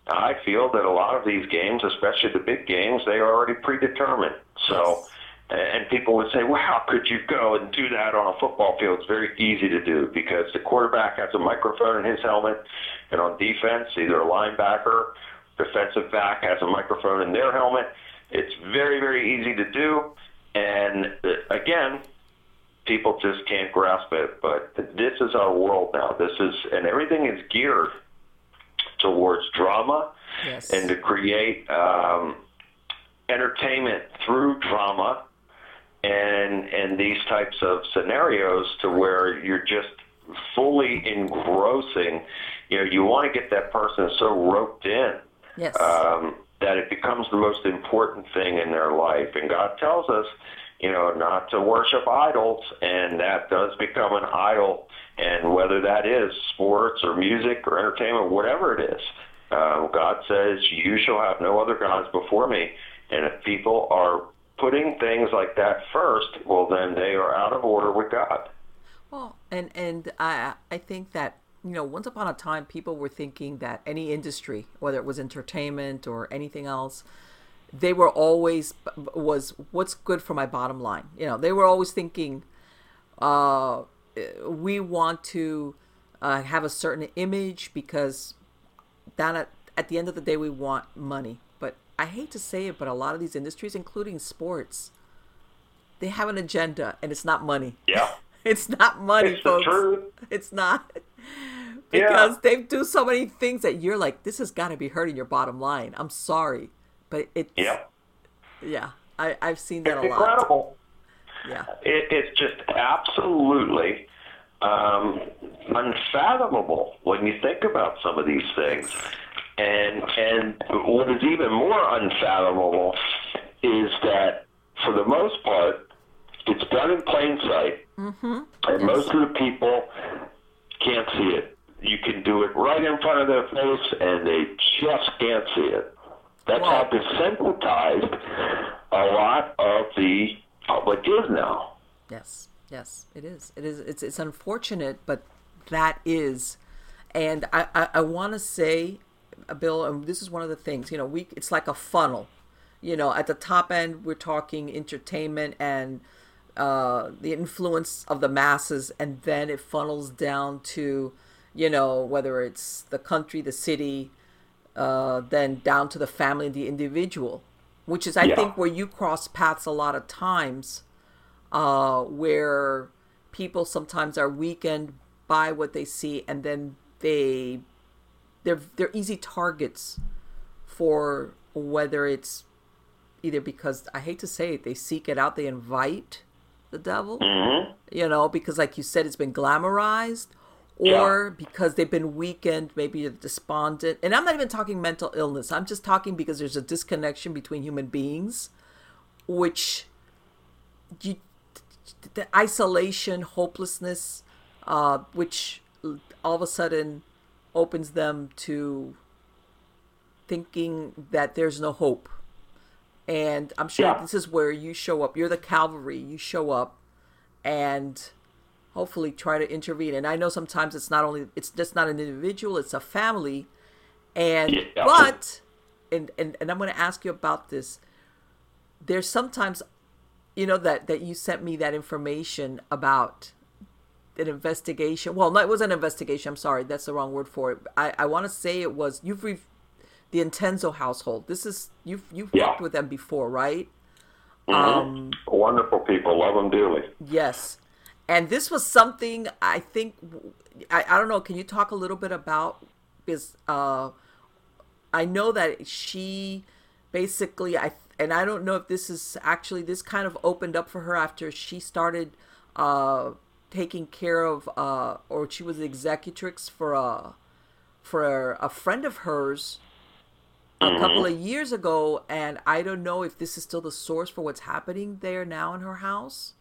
Speaker 4: I feel that a lot of these games, especially the big games, they are already predetermined. So. And people would say, well, how could you go and do that on a football field? It's very easy to do because the quarterback has a microphone in his helmet, and on defense, either a linebacker, defensive back has a microphone in their helmet. It's very, very easy to do. And uh, again, people just can't grasp it. But this is our world now. This is, and everything is geared towards drama
Speaker 3: Yes.
Speaker 4: and to create um, entertainment through drama and and these types of scenarios to where you're just fully engrossing. You know, you want to get that person so roped in
Speaker 3: Yes.
Speaker 4: um, that it becomes the most important thing in their life. And God tells us, you know, not to worship idols, and that does become an idol. And whether that is sports or music or entertainment, whatever it is, um, God says, "You shall have no other gods before me." And if people are putting things like that first, well, then they are out of order with God.
Speaker 3: Well, and and I I think that you know once upon a time people were thinking that any industry, whether it was entertainment or anything else, they were always was what's good for my bottom line. You know, they were always thinking, uh, we want to uh, have a certain image because down at at the end of the day we want money. But I hate to say it, but a lot of these industries, including sports, they have an agenda, and it's not money.
Speaker 4: Yeah.
Speaker 3: It's not money,
Speaker 4: It's
Speaker 3: folks. It's not.
Speaker 4: Yeah.
Speaker 3: Because they do so many things that you're like, this has got to be hurting your bottom line. I'm sorry, but it's
Speaker 4: Yeah.
Speaker 3: yeah. I I've seen that
Speaker 4: It's
Speaker 3: a lot.
Speaker 4: incredible.
Speaker 3: Yeah,
Speaker 4: It, it's just absolutely um, unfathomable when you think about some of these things. And and what is even more unfathomable is that for the most part, it's done in plain sight, mm-hmm. and most of the people can't see it. You can do it right in front of their face, and they just can't see it. That's
Speaker 3: Wow.
Speaker 4: how desensitized a lot of the public is now.
Speaker 3: yes, yes. It is. It is. It's it's unfortunate, but that is. And I I, I want to say, uh, Bill, and this is one of the things. You know, we it's like a funnel. You know, at the top end, we're talking entertainment and uh, the influence of the masses, and then it funnels down to, you know, whether it's the country, the city, uh, then down to the family and the individual, which is, I
Speaker 4: Yeah.
Speaker 3: think, where you cross paths a lot of times, uh, where people sometimes are weakened by what they see, and then they they're they're easy targets for whether it's either because I hate to say it, they seek it out, they invite the devil, you know, because like you said, it's been glamorized, or because they've been weakened, maybe despondent. And I'm not even talking mental illness. I'm just talking because there's a disconnection between human beings, which you, the isolation, hopelessness, uh, which all of a sudden opens them to thinking that there's no hope. And I'm sure
Speaker 4: Yeah.
Speaker 3: this is where you show up. You're the cavalry. You show up and hopefully try to intervene. And I know sometimes it's not only it's just not an individual, it's a family. And
Speaker 4: Yeah.
Speaker 3: but and, and and I'm going to ask you about this. There's sometimes you know that that you sent me that information about an investigation. Well, no, it was an investigation. I'm sorry, that's the wrong word for it. I, I want to say it was you've re- the Intenzo household. This is you've you've
Speaker 4: Yeah.
Speaker 3: worked with them before, right?
Speaker 4: Wonderful people, love them dearly.
Speaker 3: Yes, and this was something I think I, I don't know. Can you talk a little bit about because uh, I know that she basically I and I don't know if this is actually this kind of opened up for her after she started uh, taking care of uh, or she was the executrix for a for a friend of hers a couple of years ago and I don't know if this is still the source for what's happening there now in her house.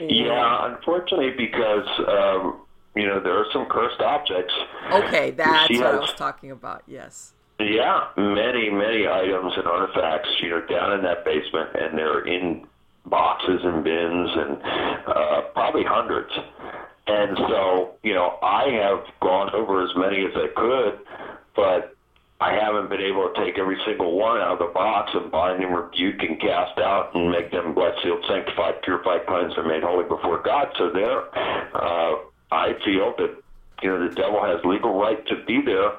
Speaker 4: Yeah, unfortunately, because um, you know there are some cursed objects.
Speaker 3: Okay, that's
Speaker 4: She
Speaker 3: what I was talking about. Yes.
Speaker 4: Yeah, many, many items and artifacts, you know, down in that basement, and they're in boxes and bins, and uh, probably hundreds. And so, you know, I have gone over as many as I could, but I haven't been able to take every single one out of the box and bind and rebuke and cast out and make them blessed, sealed, sanctified, purified, cleansed, and made holy before God. So there, uh, I feel that you know the devil has legal right to be there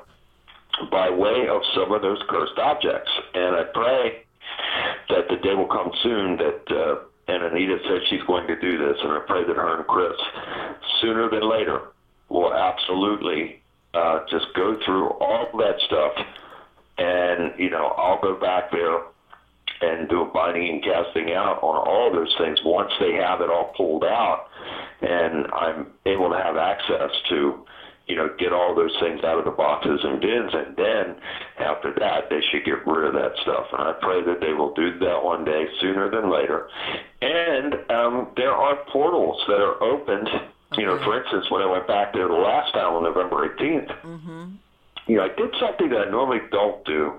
Speaker 4: by way of some of those cursed objects. And I pray that the day will come soon that, uh, and Anita said she's going to do this, and I pray that her and Chris, sooner than later, will absolutely uh, just go through all that stuff. And, you know, I'll go back there and do a binding and casting out on all those things once they have it all pulled out, and I'm able to have access to you know, get all those things out of the boxes and bins, and then after that, they should get rid of that stuff. And I pray that they will do that one day sooner than later. And um, there are portals that are opened. You know, for instance, when I went back there the last time on November 18th, mm-hmm. you know, I did something that I normally don't do.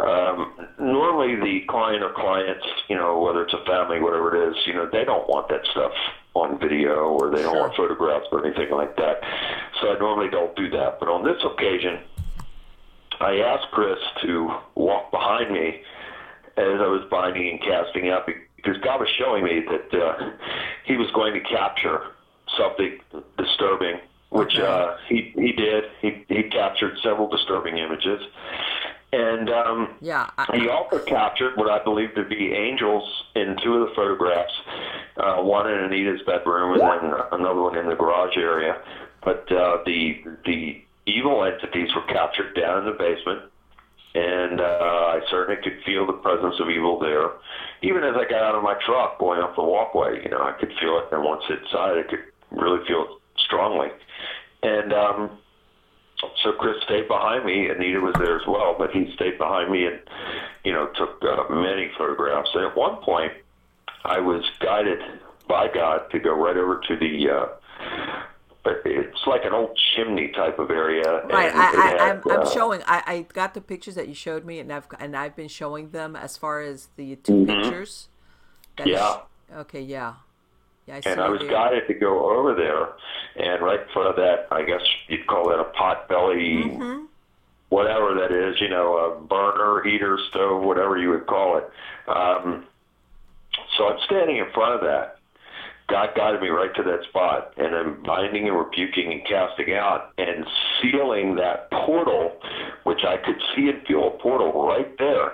Speaker 4: Um, normally, the client or clients, you know, whether it's a family, whatever it is, you know, they don't want that stuff on video or they don't sure. want photographs or anything like that. So I normally don't do that. But on this occasion, I asked Chris to walk behind me as I was binding and casting out because God was showing me that uh, he was going to capture something disturbing, which okay. uh, he he did. He he captured several disturbing images, and um,
Speaker 3: yeah,
Speaker 4: I, he also captured what I believe to be angels in two of the photographs, uh, one in Anita's bedroom and then another one in the garage area. But uh, the the evil entities were captured down in the basement, and uh, I certainly could feel the presence of evil there. Even as I got out of my truck going up the walkway, you know, I could feel it, and once inside, I could really feel strongly. And um, so Chris stayed behind me. And Anita was there as well, but he stayed behind me and, you know, took uh, many photographs. And at one point, I was guided by God to go right over to the. Uh, it's like an old chimney type of area.
Speaker 3: Right. I, I, am I'm, uh, showing. I, I got the pictures that you showed me, and I've and I've been showing them as far as the 2 mm-hmm. pictures.
Speaker 4: yeah.
Speaker 3: Is, okay. Yeah.
Speaker 4: Yeah, I and I was there. guided to go over there, and right in front of that, I guess you'd call that a pot belly, mm-hmm. whatever that is, you know, a burner, heater, stove, whatever you would call it. Um, so I'm standing in front of that. God guided me right to that spot, and I'm binding and rebuking and casting out and sealing that portal, which I could see and feel a portal right there.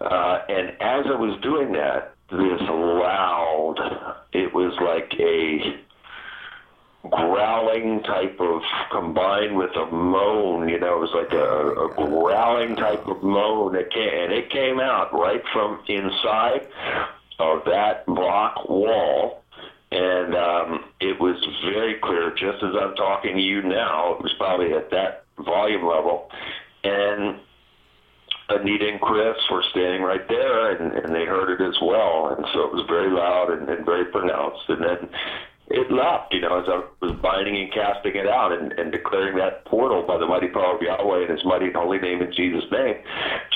Speaker 4: Uh, and as I was doing that, this loud, it was like a growling type of combined with a moan, you know, it was like a, a growling type of moan that came, and it came out right from inside of that block wall. And um, it was very clear, just as I'm talking to you now, it was probably at that volume level. And Anita and Chris were standing right there, and, and they heard it as well. And so it was very loud and, and very pronounced. And then it left, you know, as I was binding and casting it out and, and declaring that portal by the mighty power of Yahweh and his mighty and holy name in Jesus' name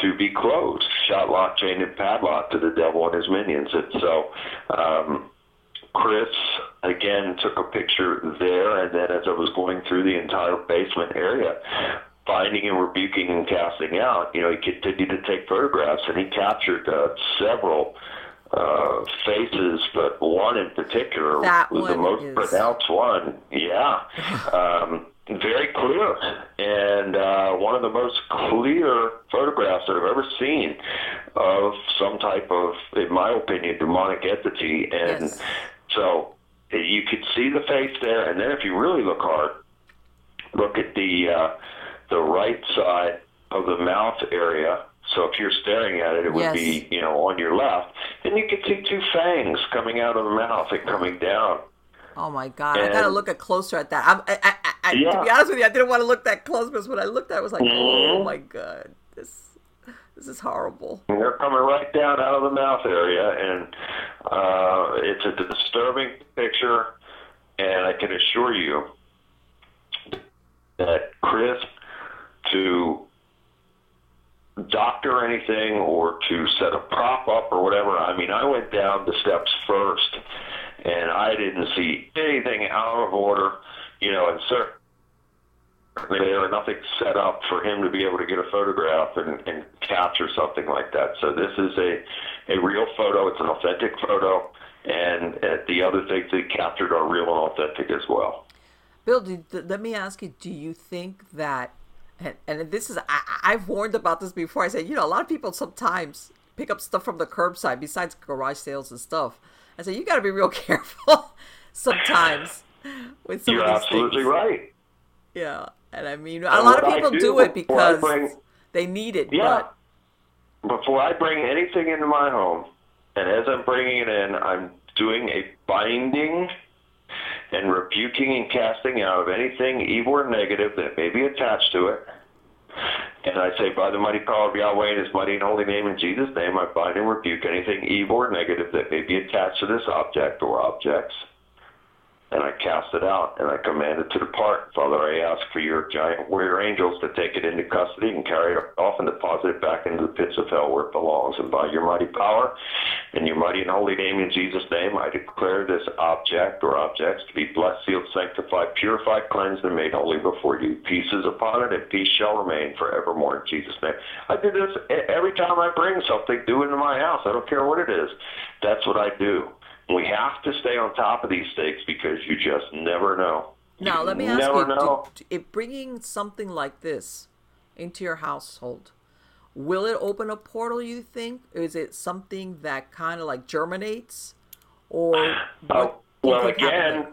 Speaker 4: to be closed, shot, lock, chained, and padlocked to the devil and his minions. And so, um, Chris again took a picture there, and then as I was going through the entire basement area, binding and rebuking and casting out, you know, he continued to take photographs, and he captured uh, several uh, faces, but one in particular
Speaker 3: that
Speaker 4: was the most
Speaker 3: is...
Speaker 4: pronounced one. Yeah. um, very clear, and uh, one of the most clear photographs that I've ever seen of some type of, in my opinion, demonic entity. And yes. so you could see the face there, and then if you really look hard, look at the uh, the right side of the mouth area. So if you're staring at it, it would yes. be, you know, on your left. And you can see two fangs coming out of the mouth and coming down.
Speaker 3: Oh my God! And, I gotta look at closer at that. I'm, I, I, I, yeah. To be honest with you, I didn't want to look that close because when I looked at, it, I was like, mm-hmm. "Oh my God, this, this is horrible."
Speaker 4: And they're coming right down out of the mouth area, and uh, it's a disturbing picture. And I can assure you that Chris to doctor anything or to set a prop up or whatever. I mean, I went down the steps first, and I didn't see anything out of order, you know, and certainly there are nothing set up for him to be able to get a photograph and, and capture something like that. So this is a a real photo. It's an authentic photo, and uh, the other things he captured are real and authentic as well.
Speaker 3: Bill, do, let me ask you: Do you think that and, and this is I, I've warned about this before. I said, you know, a lot of people sometimes pick up stuff from the curbside besides garage sales and stuff. I said, you got to be real careful sometimes with some
Speaker 4: You're
Speaker 3: of these
Speaker 4: absolutely
Speaker 3: things.
Speaker 4: right.
Speaker 3: Yeah, and I mean, a lot of people do, do, it because bring, they need it.
Speaker 4: Yeah.
Speaker 3: But
Speaker 4: before I bring anything into my home, and as I'm bringing it in, I'm doing a binding and rebuking and casting out of anything evil or negative that may be attached to it. And I say, by the mighty power of Yahweh and His mighty and holy name, in Jesus' name, I bind and rebuke anything evil or negative that may be attached to this object or objects and I cast it out, and I command it to depart. Father, I ask for your giant warrior angels to take it into custody and carry it off and deposit it back into the pits of hell where it belongs. And by your mighty power and your mighty and holy name in Jesus' name, I declare this object or objects to be blessed, sealed, sanctified, purified, cleansed, and made holy before you. Peace is upon it, and peace shall remain forevermore in Jesus' name. I do this every time I bring something new into my house. I don't care what it is. That's what I do. We have to stay on top of these things because you just never know.
Speaker 3: Now, let me ask you: do, if bringing something like this into your household, will it open a portal? You think? Is it something that kind of like germinates, or
Speaker 4: uh, well, again,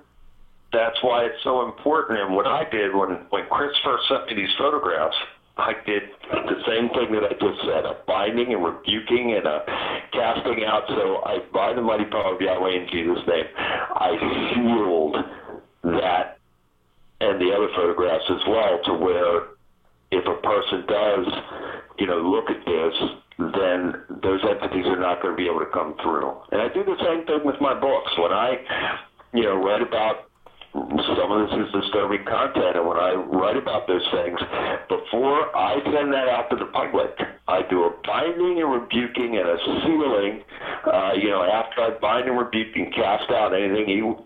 Speaker 4: that's why it's so important. And what I did when when Chris first sent me these photographs I did the same thing that I just said, a binding and rebuking and a casting out. So I, by the mighty power of Yahweh in Jesus' name, I sealed that and the other photographs as well to where if a person does, you know, look at this, then those entities are not going to be able to come through. And I do the same thing with my books. When I, you know, read about some of this is disturbing content. And when I write about those things, before I send that out to the public, I do a binding and rebuking and a sealing. Uh, you know, after I bind and rebuke and cast out anything evil,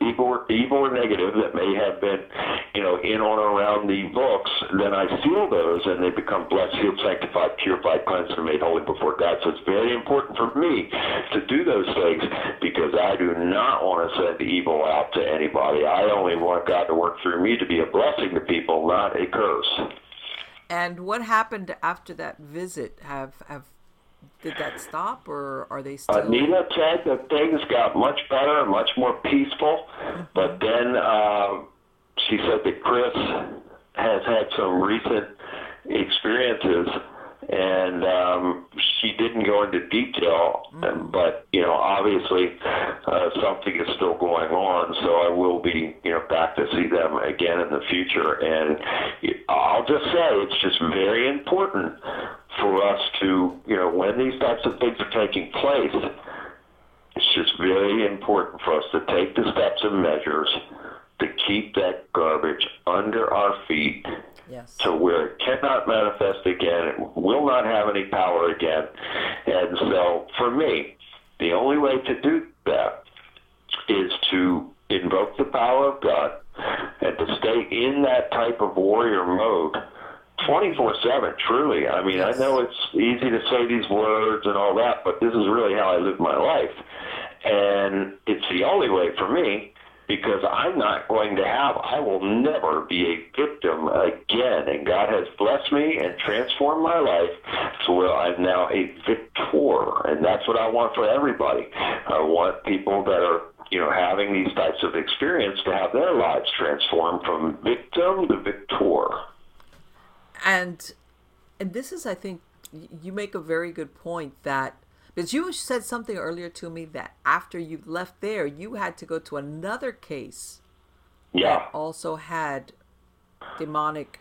Speaker 4: evil, or negative that may have been, you know, in or around the books, then I seal those and they become blessed, sealed, sanctified, purified, cleansed, and made holy before God. So it's very important for me to do those things because I do not want to send evil out to anybody. I only want God to work through me to be a blessing to people, not a curse.
Speaker 3: And what happened after that visit? Have have did that stop, or are they still?
Speaker 4: Nina said that things got much better much more peaceful, mm-hmm. but then uh, she said that Chris has had some recent experiences and um, she didn't go into detail, mm. but you know, obviously, uh, something is still going on. So I will be, you know, back to see them again in the future. And I'll just say it's just very important for us to, you know, when these types of things are taking place, it's just very important for us to take the steps and measures to keep that garbage under our feet
Speaker 3: yes.
Speaker 4: to where it cannot manifest again, it will not have any power again. And so for me, the only way to do that is to invoke the power of God and to stay in that type of warrior mode 24 7, truly. I mean, yes. I know it's easy to say these words and all that, but this is really how I live my life. And it's the only way for me because I'm not going to have, I will never be a victim again. And God has blessed me and transformed my life to where I'm now a victor. And that's what I want for everybody. I want people that are you know, having these types of experience to have their lives transformed from victim to victor.
Speaker 3: And and this is I think you make a very good point that because you said something earlier to me that after you left there, you had to go to another case.
Speaker 4: Yeah.
Speaker 3: That also had demonic,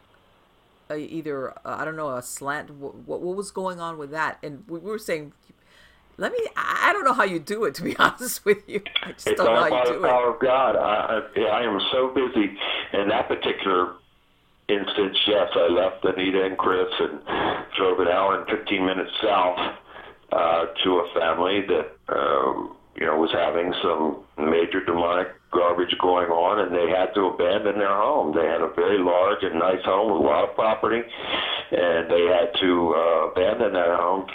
Speaker 3: uh, either uh, I don't know a slant. What, what was going on with that? And we were saying, let me. I don't know how you do it. To be honest with you, I just
Speaker 4: it's
Speaker 3: don't know
Speaker 4: how
Speaker 3: you do
Speaker 4: the power of God. I, I, I am so busy in that particular instance. Yes, I left Anita and Chris and drove an hour and 15 minutes south uh, to a family that um, you know was having some major demonic garbage going on, and they had to abandon their home. They had a very large and nice home with a lot of property, and they had to uh, abandon that home.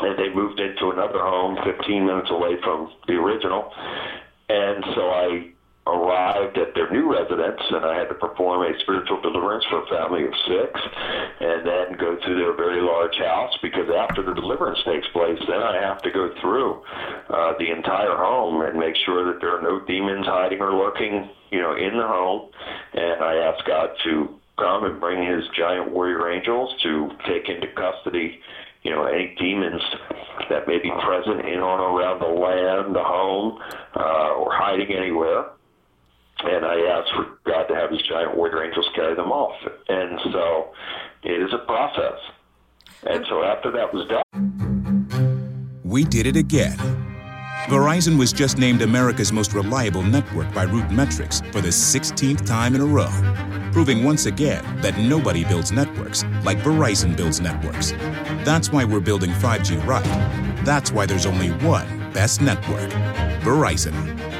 Speaker 4: And they moved into another home 15 minutes away from the original. And so I arrived at their new residence, and I had to perform a spiritual deliverance for a family of six, and then go to their very large house because after the deliverance takes place, then I have to go through uh, the entire home and make sure that there are no demons hiding or lurking, you know, in the home. And I ask God to come and bring His giant warrior angels to take into custody you know, any demons that may be present in or around the land, the home, uh, or hiding anywhere. And I asked for God to have His giant warrior angels carry them off. And so it is a process. And so after that was done,
Speaker 2: we did it again. Verizon was just named America's most reliable network by RootMetrics for the 16th time in a row, proving once again that nobody builds networks like Verizon builds networks. That's why we're building 5G right. That's why there's only one best network Verizon.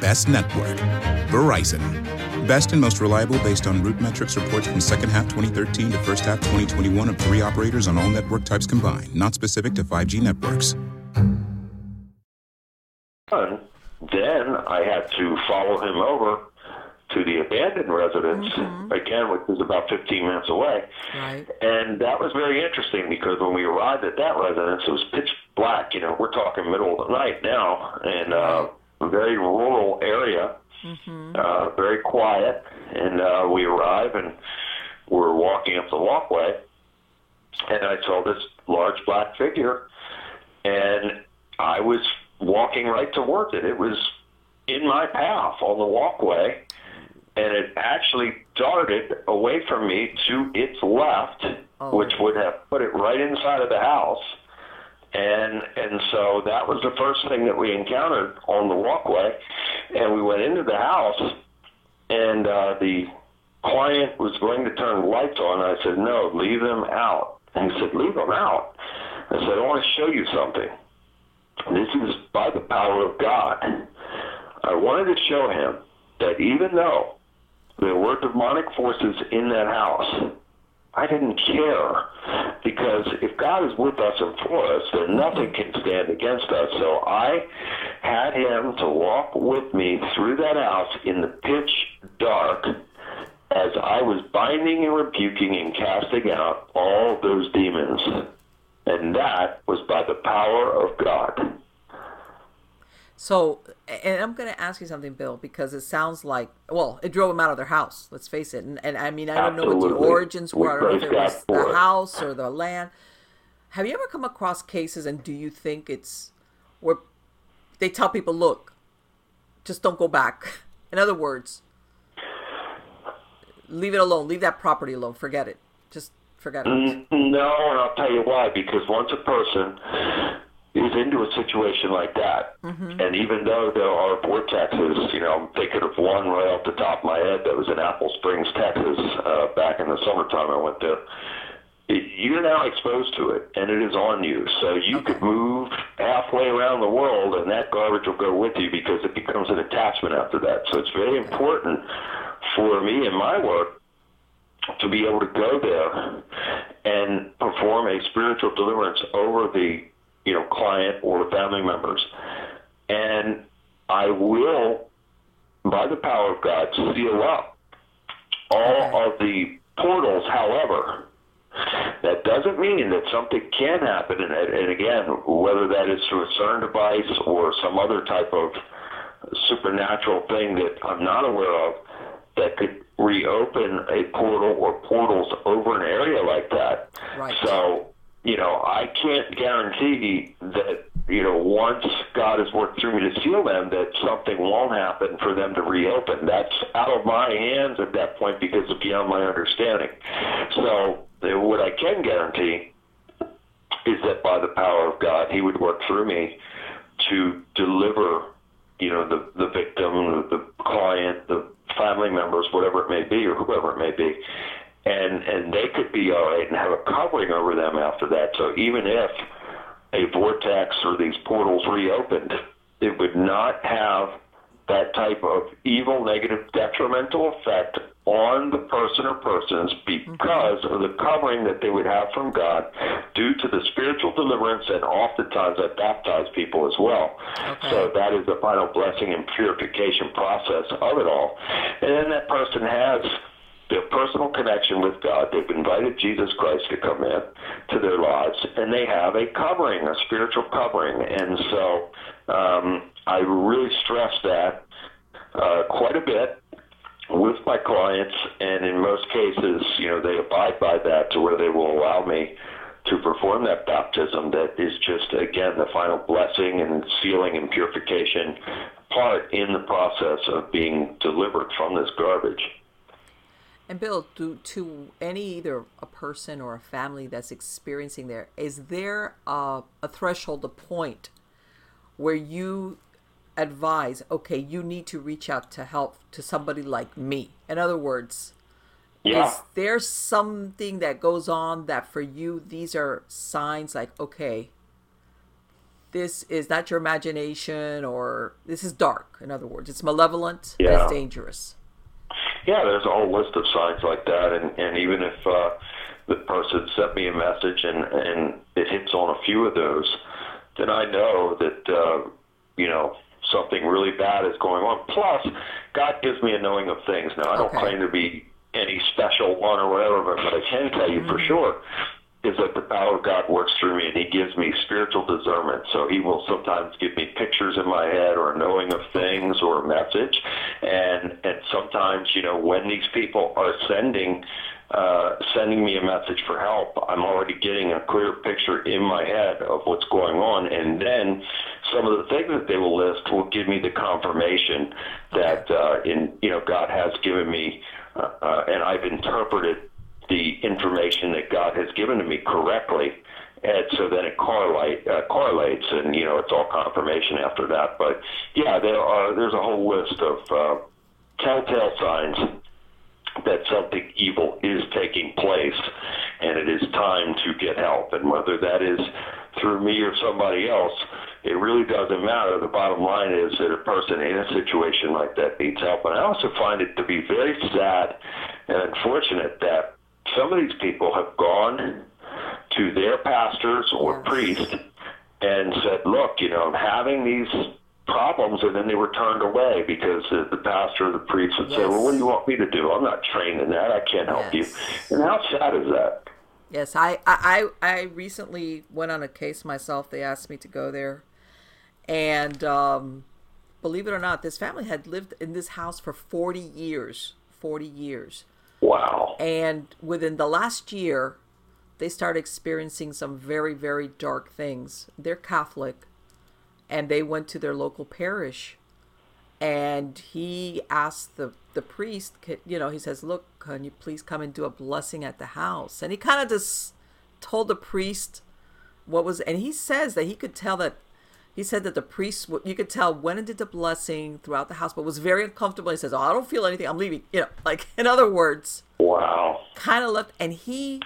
Speaker 2: best network Verizon. Best and most reliable based on RootMetrics reports from second half 2013 to first half 2021 of three operators on all network types combined, not specific to 5G networks
Speaker 4: then I had to follow him over to the abandoned residence mm-hmm. again, which is about 15 minutes away.
Speaker 3: Right.
Speaker 4: And that was very interesting because when we arrived at that residence, it was pitch black. You know, we're talking middle of the night now, and uh, a very rural area, mm-hmm. uh, very quiet. And uh, we arrive and we're walking up the walkway, and I saw this large black figure, and I was walking right towards it. It was in my path on the walkway, and it actually darted away from me to its left, oh. which would have put it right inside of the house. And and so that was the first thing that we encountered on the walkway, and we went into the house, and uh, the client was going to turn the lights on. I said, "No, leave them out." And he said, "Leave them out." I said, "I want to show you something." This is by the power of God. I wanted to show him that even though there were demonic forces in that house, I didn't care because if God is with us and for us, then nothing can stand against us. So I had him to walk with me through that house in the pitch dark as I was binding and rebuking and casting out all those demons. And that was by the power of God.
Speaker 3: So, and I'm going to ask you something, Bill, because it sounds like, well, it drove them out of their house. Let's face it. And, and I mean, I don't Absolutely. know what the origins were. I don't know if it was the house or the land. Have you ever come across cases, and do you think it's where they tell people, look, just don't go back? In other words, leave it alone. Leave that property alone. Forget it. Just forget it.
Speaker 4: Mm, no, and I'll tell you why. Because once a person is into a situation like that, mm-hmm. and even though there are vortexes, you know, I'm thinking of one right off the top of my head that was in Apple Springs, Texas, uh, back in the summertime I went there. It, you're now exposed to it, and it is on you. So you okay. could move halfway around the world, and that garbage will go with you because it becomes an attachment after that. So it's very important for me in my work to be able to go there and perform a spiritual deliverance over the you know client or family members, and I will, by the power of God, seal up all of the portals. However, that doesn't mean that something can happen, and, and again, whether that is through a CERN device or some other type of supernatural thing that I'm not aware of, that could reopen a portal or portals over an area like that.
Speaker 3: Right.
Speaker 4: So, you know, I can't guarantee that, you know, once God has worked through me to seal them, that something won't happen for them to reopen. That's out of my hands at that point because it's beyond my understanding. So, uh, what I can guarantee is that by the power of God, He would work through me to deliver, you know, the the victim, the client, the family members, whatever it may be, or whoever it may be, and and they could be all right and have a covering over them after that. So even if a vortex or these portals reopened, it would not have that type of evil, negative, detrimental effect on the person or persons because of the covering that they would have from God due to the spiritual deliverance, and oftentimes I baptize people as well.
Speaker 3: Okay.
Speaker 4: So that is the final blessing and purification process of it all. And then that person has their personal connection with God. They've invited Jesus Christ to come in to their lives, and they have a covering, a spiritual covering. And so um, I really stress that uh, quite a bit with my clients, and in most cases, you know, they abide by that to where they will allow me to perform that baptism. That is just again the final blessing and sealing and purification part in the process of being delivered from this garbage.
Speaker 3: And Bill, to to any either a person or a family that's experiencing there, is there a, a threshold, a point where you advise, okay, you need to reach out to help to somebody like me? In other words,
Speaker 4: Yeah.
Speaker 3: is there something that goes on that for you these are signs like, okay, this is not your imagination or this is dark, in other words. It's malevolent,
Speaker 4: Yeah.
Speaker 3: it's dangerous.
Speaker 4: Yeah, there's a whole list of signs like that, and and even if uh, the person sent me a message and and it hits on a few of those, then I know that uh, you know something really bad is going on. Plus, God gives me a knowing of things. Now I don't
Speaker 3: Okay.
Speaker 4: claim to be any special one or whatever, but I can tell you for sure is that the power of God works through me and he gives me spiritual discernment. So he will sometimes give me pictures in my head or knowing of things or a message. And and sometimes, you know, when these people are sending uh, sending me a message for help, I'm already getting a clear picture in my head of what's going on. And then some of the things that they will list will give me the confirmation that, uh, in, you know, God has given me, uh, uh, and I've interpreted the information that God has given to me correctly. And so then it correlate, uh, correlates, and you know it's all confirmation after that. But yeah, there are there's a whole list of uh, telltale signs that something evil is taking place, and it is time to get help. And whether that is through me or somebody else, it really doesn't matter. The bottom line is that a person in a situation like that needs help. And I also find it to be very sad and unfortunate that some of these people have gone to their pastors or
Speaker 3: Yes.
Speaker 4: priests and said, look, you know, I'm having these problems, and then they were turned away because the, the pastor or the priest would say, well, what do you want me to do? I'm not trained in that. I can't help
Speaker 3: Yes.
Speaker 4: you. And how sad is that?
Speaker 3: Yes, I, I, I I recently went on a case myself. They asked me to go there. And um, believe it or not, this family had lived in this house for 40 years. 40 years.
Speaker 4: Wow.
Speaker 3: And within the last year, they started experiencing some very, very dark things. They're Catholic, and they went to their local parish. And he asked the, the priest, you know, he says, Look, can you please come and do a blessing at the house? And he kind of just told the priest what was, and he says that he could tell that he said that the priest you could tell went and did the blessing throughout the house, but was very uncomfortable. He says, "Oh, I don't feel anything. I'm leaving." You know, like in other words,
Speaker 4: Wow.
Speaker 3: kind of left. And he,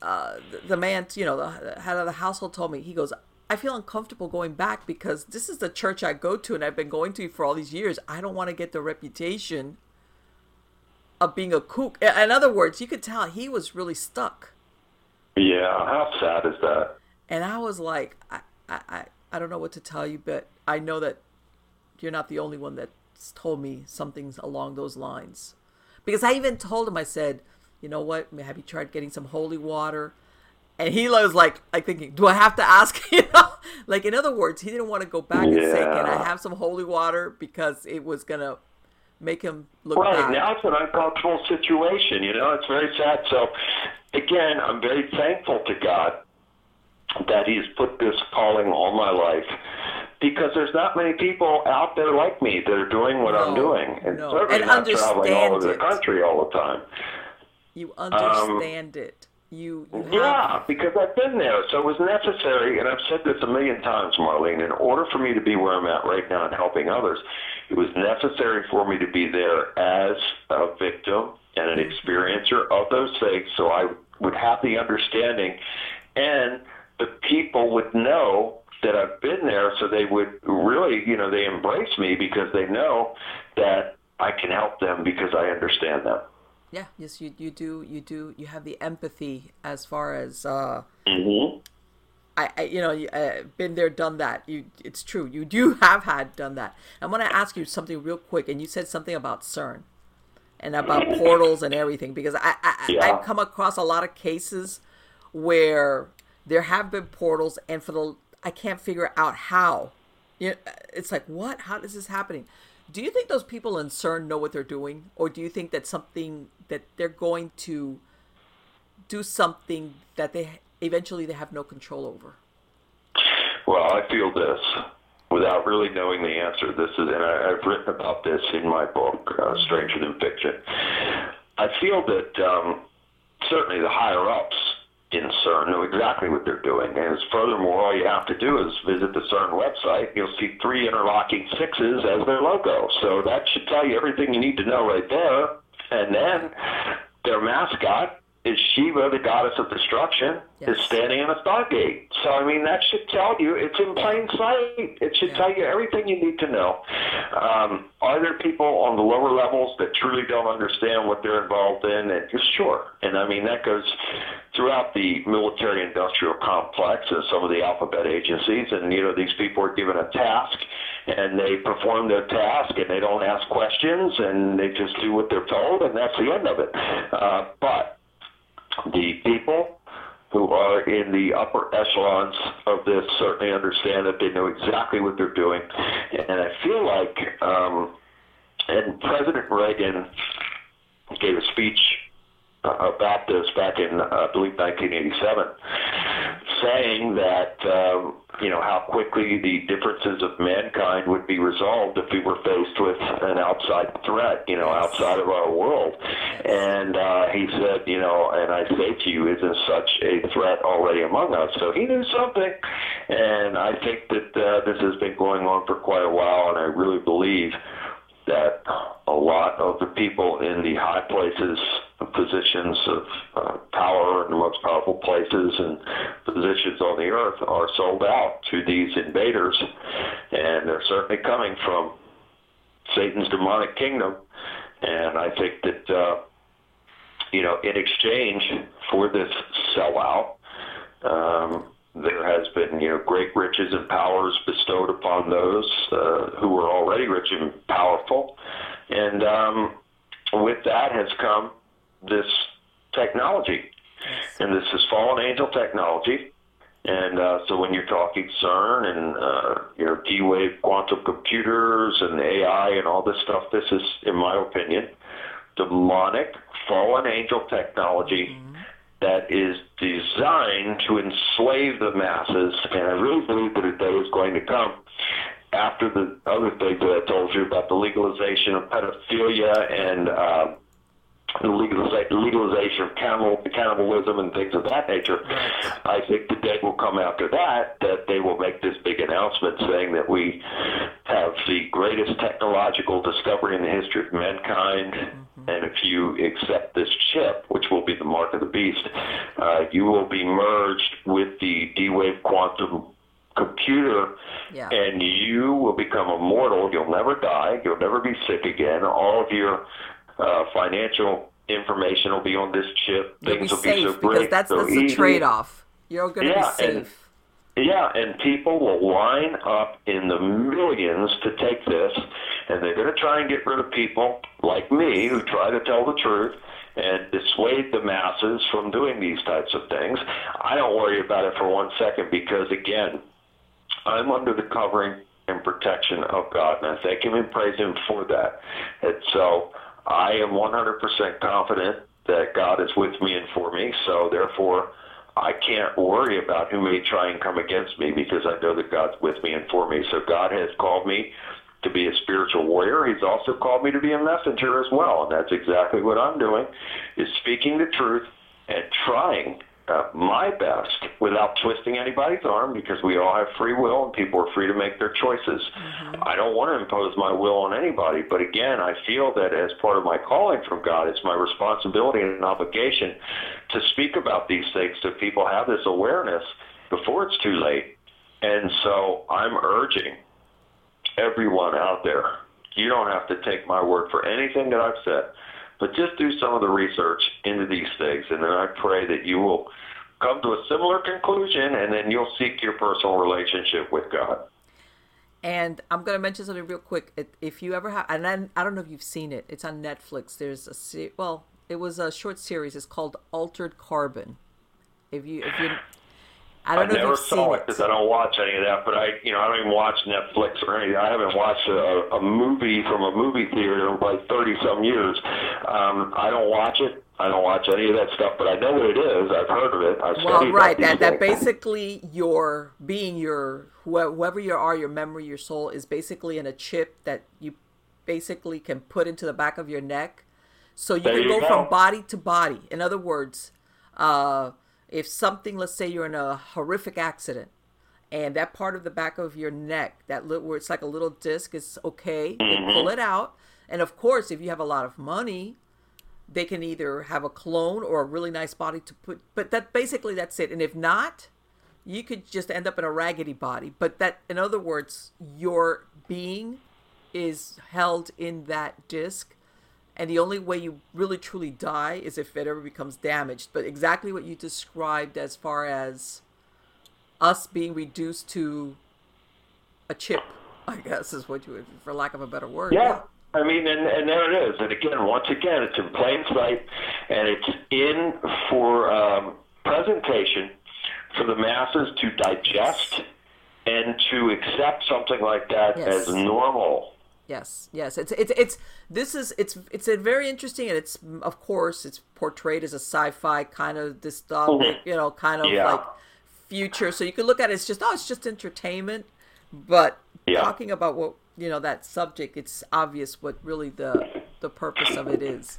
Speaker 3: uh, the, the man, you know, the head of the household told me, he goes, "I feel uncomfortable going back because this is the church I go to, and I've been going to for all these years. I don't want to get the reputation of being a kook." In in other words, you could tell he was really stuck.
Speaker 4: Yeah. How sad is that?
Speaker 3: And I was like, I, I, I, I don't know what to tell you, but I know that you're not the only one that's told me something along those lines. Because I even told him, I said, you know what? Have you tried getting some holy water? And he was like, like thinking, do I have to ask? You know, like in other words, he didn't want to go back and say, can I have some holy water? Because it was gonna make him look
Speaker 4: Right
Speaker 3: bad.
Speaker 4: now, it's an uncomfortable situation. You know, it's very sad. So, again, I'm very thankful to God that He's put this calling on my life because there's not many people out there like me that are doing what I'm doing, and
Speaker 3: no.
Speaker 4: certainly
Speaker 3: And
Speaker 4: not traveling all over
Speaker 3: understand
Speaker 4: the country all the time.
Speaker 3: you um, understand it. You, you have,
Speaker 4: Yeah, because I've been there, so it was necessary, and I've said this a million times, Marlene. In order for me to be where I'm at right now and helping others, it was necessary for me to be there as a victim and an mm-hmm. experiencer of those things, so I would have the understanding, and the people would know that I've been there, so they would really, you know, they embrace me because they know that I can help them because I understand them.
Speaker 3: Yeah, yes, you you do you do you have the empathy as far as uh,
Speaker 4: mm-hmm.
Speaker 3: I, I you know uh, been there done that. You it's true. You do have had done that. I want to ask you something real quick, and you said something about CERN and about portals and everything because I, I yeah. I've come across a lot of cases where there have been portals, and for the I can't figure out how. You know, it's like what? How is this happening? Do you think those people in CERN know what they're doing, or do you think that something that they're going to do something that they eventually they have no control over?
Speaker 4: Well, I feel this without really knowing the answer. This is, and I, have written about this in my book, uh, Stranger Than Fiction. I feel that um, certainly the higher ups in CERN know exactly what they're doing. And furthermore, all you have to do is visit the CERN website. You'll see three interlocking sixes as their logo. So that should tell you everything you need to know right there. And then their mascot is Shiva, the goddess of destruction, yes. is standing in a stargate. So, I mean, that should tell you, it's in plain sight. It should yeah. tell you everything you need to know. Um, are there people on the lower levels that truly don't understand what they're involved in? And, sure. And, I mean, that goes throughout the military industrial complex and some of the alphabet agencies. And, you know, these people are given a task and they perform their task and they don't ask questions and they just do what they're told and that's the end of it. Uh, but the people who are in the upper echelons of this certainly understand that they know exactly what they're doing. And I feel like, um, and President Reagan gave a speech uh, about this back in, uh, I believe, 1987, saying that um, you know how quickly the differences of mankind would be resolved if we were faced with an outside threat, you know, outside of our world. And uh, he said, you know, and I say to you, isn't such a threat already among us? So he knew something, and I think that uh, this has been going on for quite a while, and I really believe that a lot of the people in the high places, positions of uh, power in the most powerful places and positions on the earth are sold out to these invaders, and they're certainly coming from Satan's demonic kingdom. And I think that, uh, you know, in exchange for this sellout, um, there has been, you know, great riches and powers bestowed upon those uh, who were already rich and powerful, and um, with that has come this technology, and this is fallen angel technology. And uh, so when you're talking CERN and uh, you know D-wave quantum computers and AI and all this stuff, this is, in my opinion, demonic fallen angel technology. Mm-hmm that is designed to enslave the masses. And I really believe that a day is going to come after the other things that I told you about the legalization of pedophilia and uh, the legalization of cannibal, cannibalism and things of that nature. I think the day will come after that that they will make this big announcement saying that we have the greatest technological discovery in the history of mankind. And if you accept this chip, which will be the mark of the beast, uh, you will be merged with the D-Wave quantum computer yeah. and you will become immortal. You'll never die. You'll never be sick again. All of your uh, financial information will be on this chip.
Speaker 3: You'll Things will be so great. Because that's, so that's the trade off. You're going to yeah, be safe.
Speaker 4: Yeah, and people will line up in the millions to take this, and they're going to try and get rid of people like me who try to tell the truth and dissuade the masses from doing these types of things. I don't worry about it for one second because, again, I'm under the covering and protection of God, and I thank Him and praise Him for that. And so I am 100% confident that God is with me and for me. So therefore, I can't worry about who may try and come against me because I know that God's with me and for me. So God has called me to be a spiritual warrior. He's also called me to be a messenger as well, and that's exactly what I'm doing: is speaking the truth and trying uh, my best without twisting anybody's arm because we all have free will and people are free to make their choices. Mm-hmm. I don't want to impose my will on anybody, but again, I feel that as part of my calling from God, it's my responsibility and obligation to speak about these things so people have this awareness before it's too late. And so I'm urging everyone out there You don't have to take my word for anything that I've said, but just do some of the research into these things, and then I pray that you will come to a similar conclusion, and then you'll seek your personal relationship with God.
Speaker 3: And I'm going to mention something real quick. If you ever have, and I, I don't know if you've seen it, it's on Netflix. There's a, well, it was a short series. It's called Altered Carbon. If you, if you,
Speaker 4: I don't I know never saw it because I don't watch any of that. But I, you know, I don't even watch Netflix or anything. I haven't watched a, a movie from a movie theater in like thirty some years. Um, I don't watch it. I don't watch any of that stuff, but I know what it is. I've heard of it. I
Speaker 3: well, right. That that basically your being your whoever you are, your memory, your soul is basically in a chip that you basically can put into the back of your neck, so you there can you go, go, from body to body. In other words, uh, if something, let's say you're in a horrific accident, and that part of the back of your neck, that little, where it's like a little disc, is okay. Mm-hmm. They pull it out, and of course, if you have a lot of money, they can either have a clone or a really nice body to put. But that basically that's it. And if not, you could just end up in a raggedy body. But that, in other words, your being is held in that disc and the only way you really truly die is if it ever becomes damaged but exactly what you described as far as us being reduced to a chip i guess is what you would for lack of a better word
Speaker 4: yeah, yeah. I mean, and, and there it is. And again, once again, it's in plain sight, and it's in for um, presentation for the masses to digest and to accept something like that yes. as normal
Speaker 3: Yes, yes. It's it's it's this is it's it's a very interesting and it's of course it's portrayed as a sci-fi kind of dystopic, mm-hmm. you know, kind of yeah. like future. So you can look at it as just oh, it's just entertainment, but yeah. talking about what you know that subject, it's obvious what really the the purpose of it is.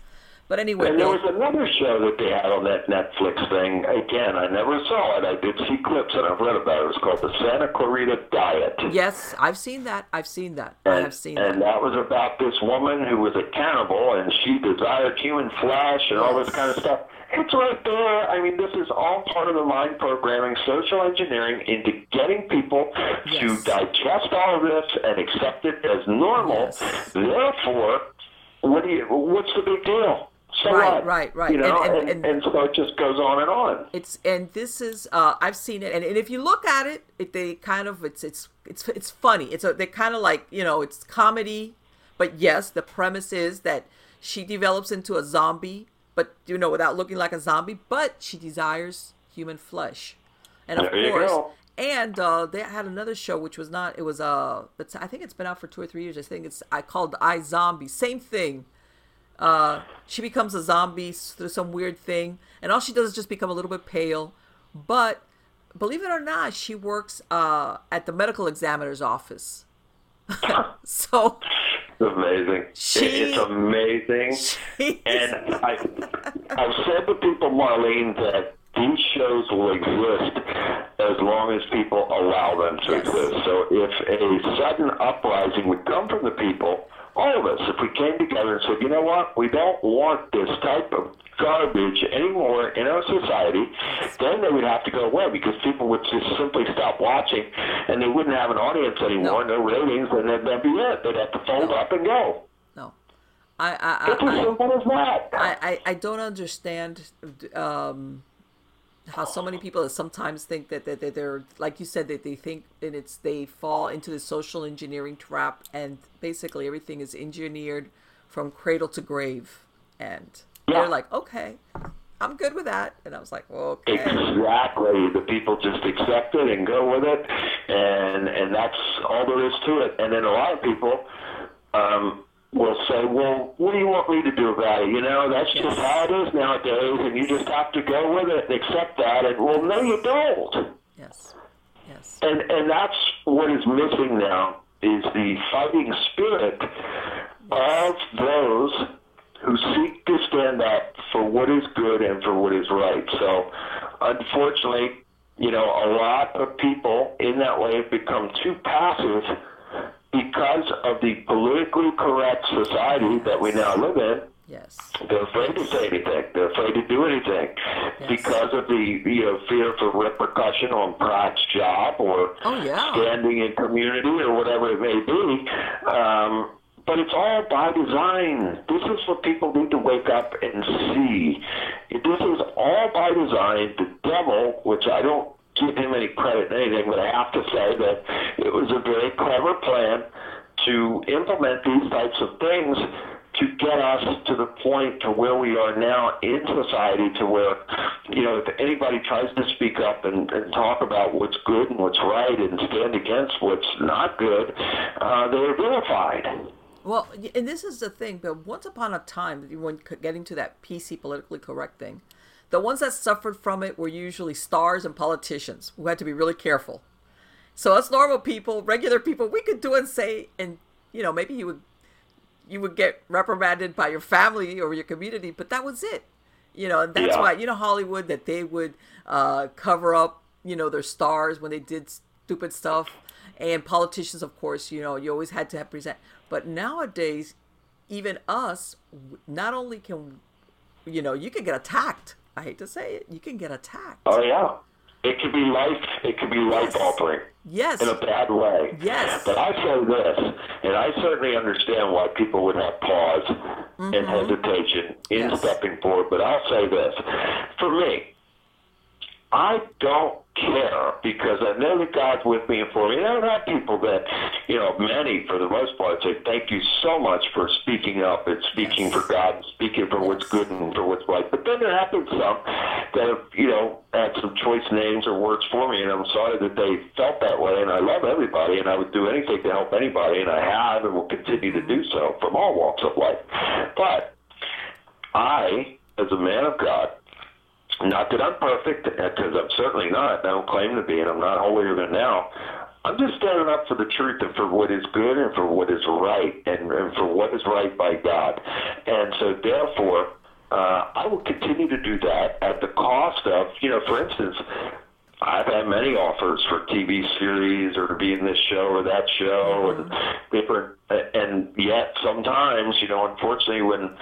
Speaker 3: But anyway,
Speaker 4: and there was another show that they had on that Netflix thing. Again, I never saw it. I did see clips and I've read about it. It was called the Santa Clarita Diet.
Speaker 3: Yes, I've seen that. I've seen that.
Speaker 4: And,
Speaker 3: I have seen
Speaker 4: and
Speaker 3: that.
Speaker 4: And that was about this woman who was a cannibal and she desired human flesh and yes. all this kind of stuff. It's right there. I mean, this is all part of the mind programming, social engineering into getting people yes. to digest all of this and accept it as normal. Yes. Therefore, what do you? What's the big deal? So
Speaker 3: right,
Speaker 4: what?
Speaker 3: right, right.
Speaker 4: You know, and, and, and, and, so it just goes on and on.
Speaker 3: It's and this is uh, I've seen it, and, and if you look at it, it they kind of it's it's it's it's funny. It's a, they kind of like you know it's comedy, but yes, the premise is that she develops into a zombie, but you know without looking like a zombie, but she desires human flesh, and of
Speaker 4: there
Speaker 3: course. And uh, they had another show which was not. It was uh, I think it's been out for two or three years. I think it's I called iZombie. Same thing uh, she becomes a zombie through some weird thing, and all she does is just become a little bit pale. But believe it or not, she works uh, at the medical examiner's office. so
Speaker 4: it's amazing. She, it's amazing. She, and I, I've said to people, Marlene, that these shows will exist as long as people allow them to exist. So if a sudden uprising would come from the people, all of us, if we came together and said, you know what, we don't want this type of garbage anymore in our society, then they would have to go away because people would just simply stop watching and they wouldn't have an audience anymore, no, no ratings, and then that'd be it. They'd have to fold no. up and go.
Speaker 3: No. I, I,
Speaker 4: it's as simple as that.
Speaker 3: I, I, I don't understand um, how so many people sometimes think that, that, that they're like you said that they think and it's they fall into the social engineering trap and basically everything is engineered from cradle to grave. And yeah. they're like okay i'm good with that. And i was like well, okay.
Speaker 4: Exactly. The people just accept it and go with it. And and that's all there is to it. And then a lot of people um will say, well, what do you want me to do about it? You know, that's just how it is nowadays, and you just have to go with it and accept that. And well, no, you don't.
Speaker 3: Yes. Yes.
Speaker 4: And and that's what is missing now is the fighting spirit of those who seek to stand up for what is good and for what is right. So, unfortunately, you know, a lot of people in that way have become too passive because of the politically correct society that we now live in,
Speaker 3: yes.
Speaker 4: they're afraid to say anything. They're afraid to do anything yes. because of the you know fear for repercussion on perhaps job or
Speaker 3: oh, yeah.
Speaker 4: standing in community or whatever it may be. Um, but it's all by design. This is what people need to wake up and see. This is all by design. The devil, which I don't give him any credit in anything, but I have to say that it was a very clever plan to implement these types of things to get us to the point to where we are now in society to where, you know, if anybody tries to speak up and, and talk about what's good and what's right and stand against what's not good, uh, they're vilified.
Speaker 3: Well, and this is the thing, but once upon a time, when getting to that PC politically correct thing, the ones that suffered from it were usually stars and politicians who had to be really careful. So us normal people, regular people, we could do and say, and you know, maybe you would you would get reprimanded by your family or your community, but that was it. You know, and that's yeah. why you know Hollywood that they would uh, cover up, you know, their stars when they did stupid stuff, and politicians, of course, you know, you always had to present. But nowadays, even us, not only can, you know, you can get attacked. I hate to say it, you can get attacked.
Speaker 4: Oh yeah, it could be life. It could be life altering.
Speaker 3: Yes.
Speaker 4: In a bad way.
Speaker 3: Yes.
Speaker 4: But I say this, and I certainly understand why people would have pause mm-hmm. and hesitation in yes. stepping forward. But I'll say this: for me, I don't care because I know that God's with me and for me. I have people that, you know, many for the most part say, thank you so much for speaking up and speaking yes. for God and speaking for what's good and for what's right. But then there have been some that have, you know, had some choice names or words for me, and I'm sorry that they felt that way. And I love everybody, and I would do anything to help anybody, and I have and will continue to do so from all walks of life. But I, as a man of God, not that I'm perfect, because I'm certainly not. I don't claim to be, and I'm not holier than now. I'm just standing up for the truth and for what is good and for what is right and, and for what is right by God. And so, therefore, uh, I will continue to do that at the cost of, you know, for instance, I've had many offers for TV series or to be in this show or that show and different, and yet sometimes, you know, unfortunately, when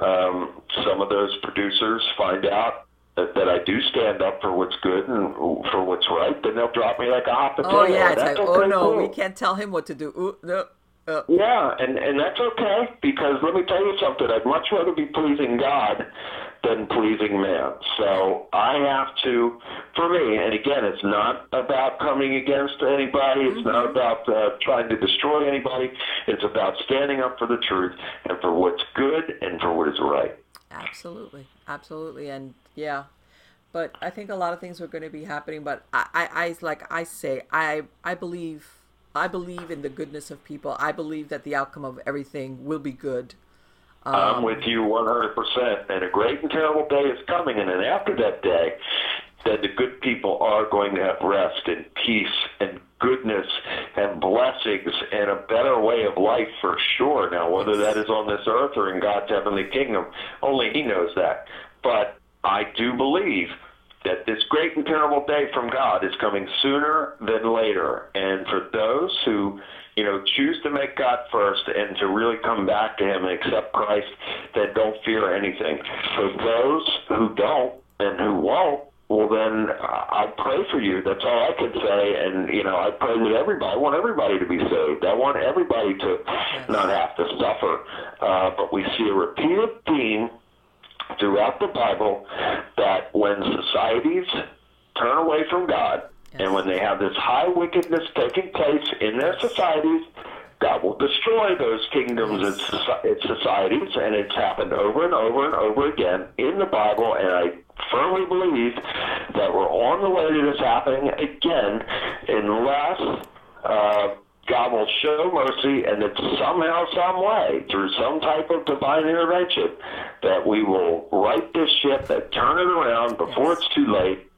Speaker 4: um, some of those producers find out that, that I do stand up for what's good and for what's right, then they'll drop me like a hot potato.
Speaker 3: Oh yeah, it's like, oh no, cool. we can't tell him what to do. Ooh, no.
Speaker 4: Uh. Yeah, and and that's okay because let me tell you something. I'd much rather be pleasing God than pleasing man. So I have to, for me, and again, it's not about coming against anybody. It's mm-hmm. not about uh, trying to destroy anybody. It's about standing up for the truth and for what's good and for what is right.
Speaker 3: Absolutely, absolutely, and yeah, but I think a lot of things are going to be happening. But I, I, I, like I say, I, I believe, I believe in the goodness of people. I believe that the outcome of everything will be good.
Speaker 4: Um, I'm with you 100%. And a great and terrible day is coming, and then after that day, that the good people are going to have rest and peace and goodness and blessings and a better way of life for sure. Now, whether that is on this earth or in God's heavenly kingdom, only He knows that. But I do believe that this great and terrible day from God is coming sooner than later. And for those who, you know, choose to make God first and to really come back to Him and accept Christ, that don't fear anything. For those who don't and who won't, well then I pray for you. That's all I can say. And you know, I pray that everybody. I want everybody to be saved. I want everybody to not have to suffer. Uh, but we see a repeated theme throughout the Bible that when societies turn away from God yes. and when they have this high wickedness taking place in their societies, God will destroy those kingdoms and societies, and it's happened over and over and over again in the Bible, and I firmly believe that we're on the way to this happening again unless uh, God will show mercy and that somehow, some way, through some type of divine intervention, that we will right this ship and turn it around before it's too late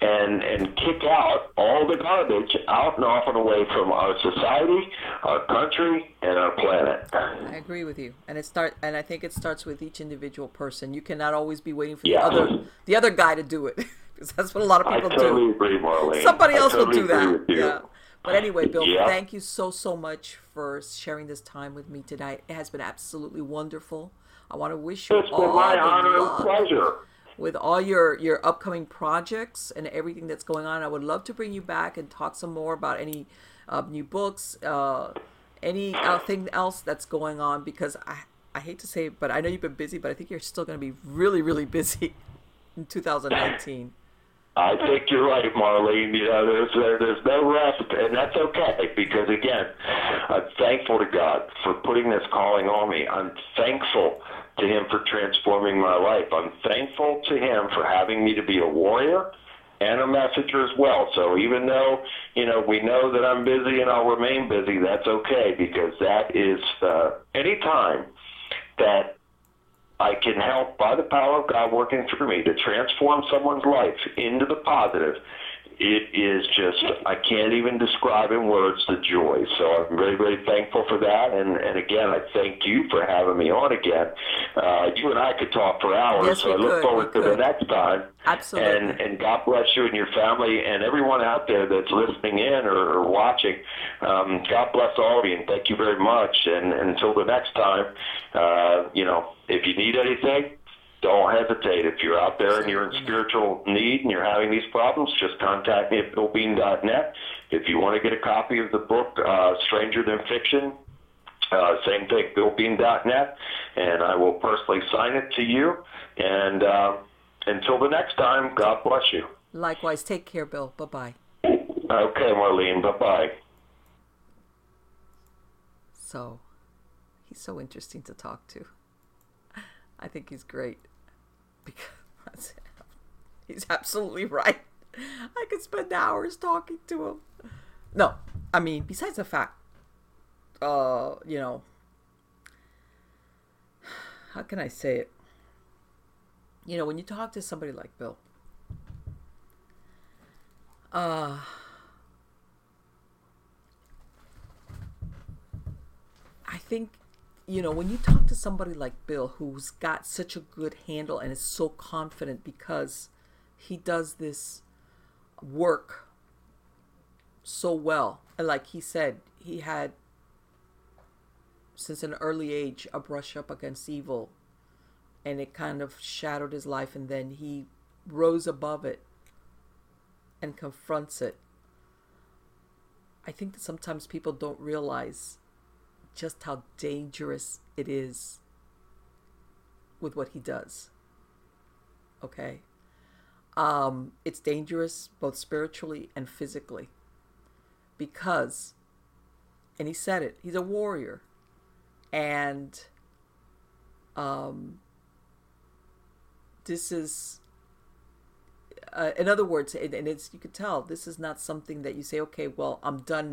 Speaker 4: and and kick out all the garbage out and off and away from our society, our country, and our planet.
Speaker 3: I agree with you, and it start and I think it starts with each individual person. You cannot always be waiting for the other the other guy to do it because that's what a lot of people
Speaker 4: I totally
Speaker 3: do.
Speaker 4: Agree, Marlene.
Speaker 3: Somebody else
Speaker 4: totally
Speaker 3: will do that. Yeah. But anyway, Bill, yeah. thank you so so much for sharing this time with me tonight. It has been absolutely wonderful. I want to wish you
Speaker 4: it's
Speaker 3: all
Speaker 4: been my honor and pleasure
Speaker 3: with all your your upcoming projects and everything that's going on. I would love to bring you back and talk some more about any uh, new books, uh, anything else that's going on? Because I I hate to say it, but I know you've been busy, but I think you're still going to be really really busy in 2019.
Speaker 4: I think you're right, Marlene. You know, there's uh, there's no rest, and that's okay because again, I'm thankful to God for putting this calling on me. I'm thankful to Him for transforming my life. I'm thankful to Him for having me to be a warrior and a messenger as well. So even though you know we know that I'm busy and I'll remain busy, that's okay because that is uh, any time that I can help by the power of God working through me to transform someone's life into the positive it is just I can't even describe in words the joy. So I'm really, really thankful for that. And and again, I thank you for having me on again. Uh, you and I could talk for hours,
Speaker 3: yes,
Speaker 4: so I look
Speaker 3: could.
Speaker 4: forward to
Speaker 3: could.
Speaker 4: the next time.
Speaker 3: Absolutely.
Speaker 4: And and God bless you and your family and everyone out there that's listening in or, or watching. Um, God bless all of you and thank you very much. And, and until the next time, uh, you know, if you need anything don't hesitate. If you're out there and you're in spiritual need and you're having these problems, just contact me at billbean.net. If you want to get a copy of the book, uh, Stranger Than Fiction, uh, same thing, billbean.net, and I will personally sign it to you. And uh, until the next time, God bless you.
Speaker 3: Likewise, take care, Bill. Bye bye.
Speaker 4: Okay, Marlene, bye bye.
Speaker 3: So, he's so interesting to talk to. I think he's great because he's absolutely right. I could spend hours talking to him. No, I mean, besides the fact, uh, you know, how can I say it? You know, when you talk to somebody like Bill, uh, I think you know, when you talk to somebody like Bill, who's got such a good handle and is so confident because he does this work so well, and like he said, he had since an early age a brush up against evil, and it kind of shadowed his life, and then he rose above it and confronts it. I think that sometimes people don't realize just how dangerous it is with what he does. Okay? Um, it's dangerous both spiritually and physically because, and he said it, he's a warrior. And um, this is, uh, in other words, and, it's, you could tell, this is not something that you say, okay, well, I'm done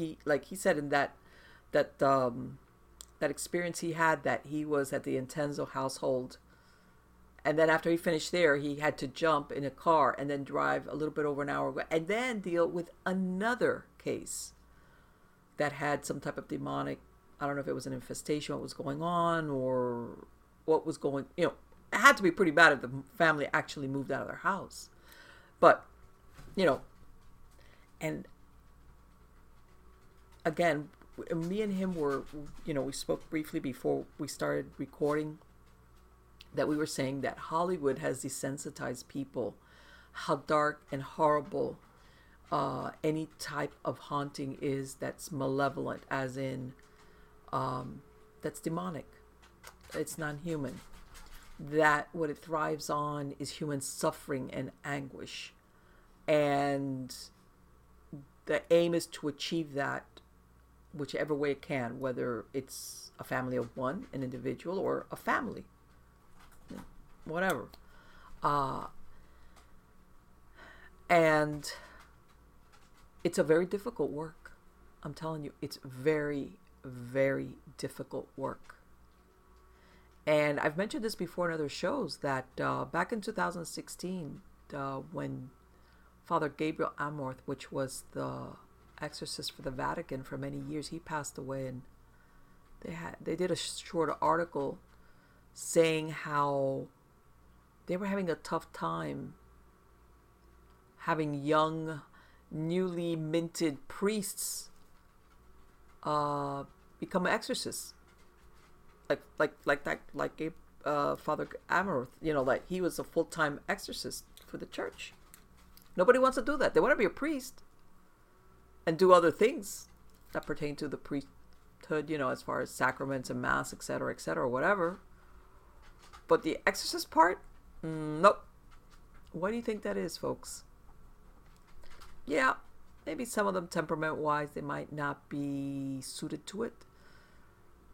Speaker 3: he like he said in that that um that experience he had that he was at the intenzo household. And then after he finished there he had to jump in a car and then drive a little bit over an hour and then deal with another case that had some type of demonic i don't know if it was an infestation what was going on or what was going you know it had to be pretty bad if the family actually moved out of their house. But you know and again, me and him were, you know, we spoke briefly before we started recording that we were saying that Hollywood has desensitized people how dark and horrible uh, any type of haunting is that's malevolent, as in um, that's demonic, it's non human. That what it thrives on is human suffering and anguish. And the aim is to achieve that whichever way it can, whether it's a family of one, an individual, or a family, whatever. Uh, and it's a very difficult work. I'm telling you, it's very, very difficult work. And I've mentioned this before in other shows that uh, back in 2016, uh, when Father Gabriel Amorth, which was the exorcist for the Vatican for many years, he passed away, and they had they did a short article saying how they were having a tough time having young, newly minted priests uh, become exorcists like like like that like a uh, Father Amorth, you know, like he was a full time exorcist for the church. Nobody wants to do that. They want to be a priest and do other things that pertain to the priesthood, you know, as far as sacraments and mass, etc., etc., whatever. But the exorcist part, mm, nope. What do you think that is, folks? Yeah, maybe some of them temperament wise, they might not be suited to it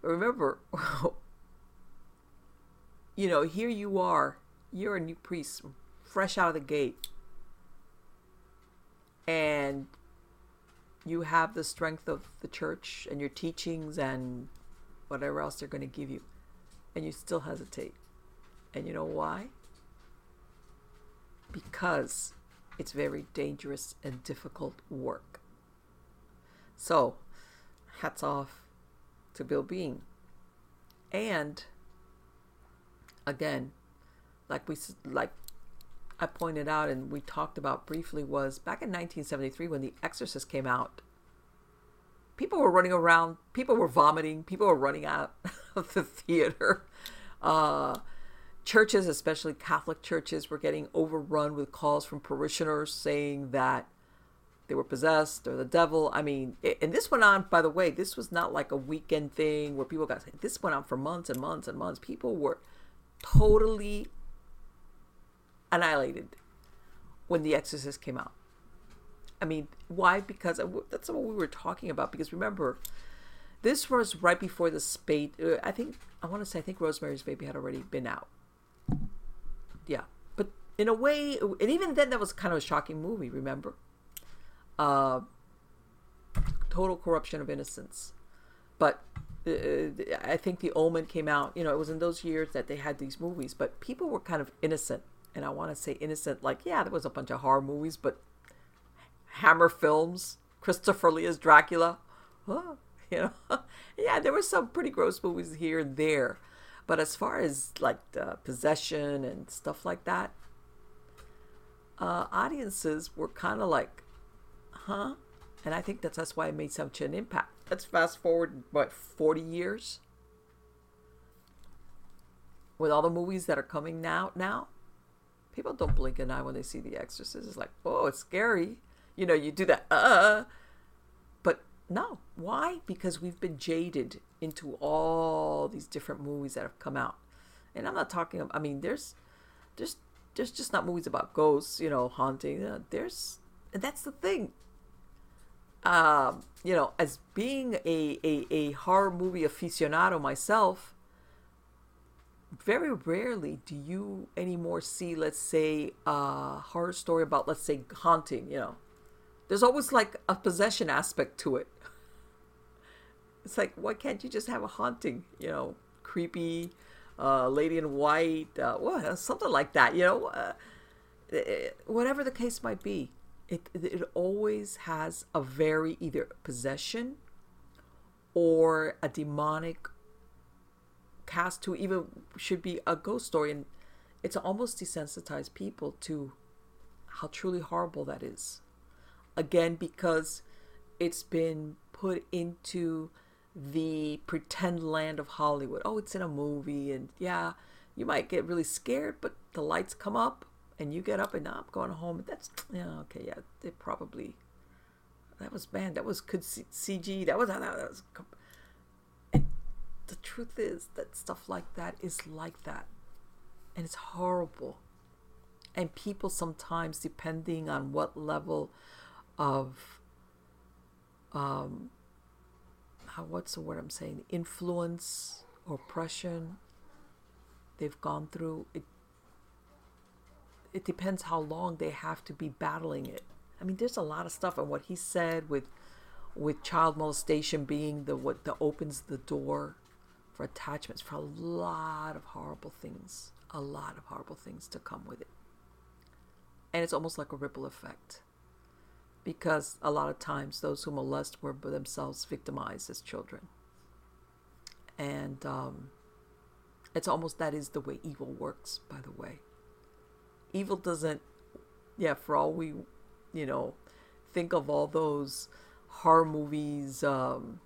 Speaker 3: remember, you know, here you are, you're a new priest, fresh out of the gate, and you have the strength of the church and your teachings and whatever else they're going to give you, and you still hesitate. And you know why? Because it's very dangerous and difficult work. So, hats off to Bill Bean. And again, like we like I pointed out and we talked about briefly was back in 1973 when The Exorcist came out. People were running around, people were vomiting, people were running out of the theater. Uh, churches, especially Catholic churches, were getting overrun with calls from parishioners saying that they were possessed or the devil. I mean, it, and this went on, by the way, this was not like a weekend thing where people got, this went on for months and months and months. People were totally annihilated when The Exorcist came out. I mean, why? Because that's what we were talking about. Because remember, this was right before the spate. Uh, I think, I want to say, I think Rosemary's Baby had already been out. Yeah. But in a way, and even then, that was kind of a shocking movie, remember? uh, total corruption of innocence. But uh, I think The Omen came out, you know, it was in those years that they had these movies, but people were kind of innocent. And I want to say innocent, like, yeah, there was a bunch of horror movies, but Hammer films, Christopher Lee as Dracula, you know, yeah, there were some pretty gross movies here and there. But as far as like possession and stuff like that, uh, audiences were kind of like, huh? And I think that's that's why it made such an impact. Let's fast forward what forty years with all the movies that are coming now. Now, people don't blink an eye when they see The Exorcist. It's like, oh, it's scary. You know, you do that, uh. But no, why? Because we've been jaded into all these different movies that have come out, and I'm not talking. I mean, there's, there's, there's just not movies about ghosts, you know, haunting. Uh, there's, and that's the thing um, you know, as being a, a, a horror movie aficionado myself, very rarely do you anymore see, let's say, a horror story about, let's say, haunting, you know. There's always like a possession aspect to it. It's like, why can't you just have a haunting, you know, creepy, uh, lady in white, uh, well, something like that, you know, uh, eh, whatever the case might be it it always has a very either possession or a demonic cast to even should be a ghost story and it's almost desensitized people to how truly horrible that is again because it's been put into the pretend land of hollywood oh it's in a movie and yeah you might get really scared but the lights come up and you get up and I'm going home. That's yeah okay yeah they probably that was bad that was good CG that was that was. The truth is that stuff like that is like that, and it's horrible. And people sometimes, depending on what level of um, how, what's the word I'm saying? Influence, or oppression they've gone through. It, it depends how long they have to be battling it. I mean, there's a lot of stuff, and what he said with with child molestation being the what that opens the door for attachments for a lot of horrible things, a lot of horrible things to come with it. And it's almost like a ripple effect. Because a lot of times those who molest were themselves victimized as children. And um, it's almost that is the way evil works, by the way. Evil doesn't, yeah, for all we, you know, think of all those horror movies um,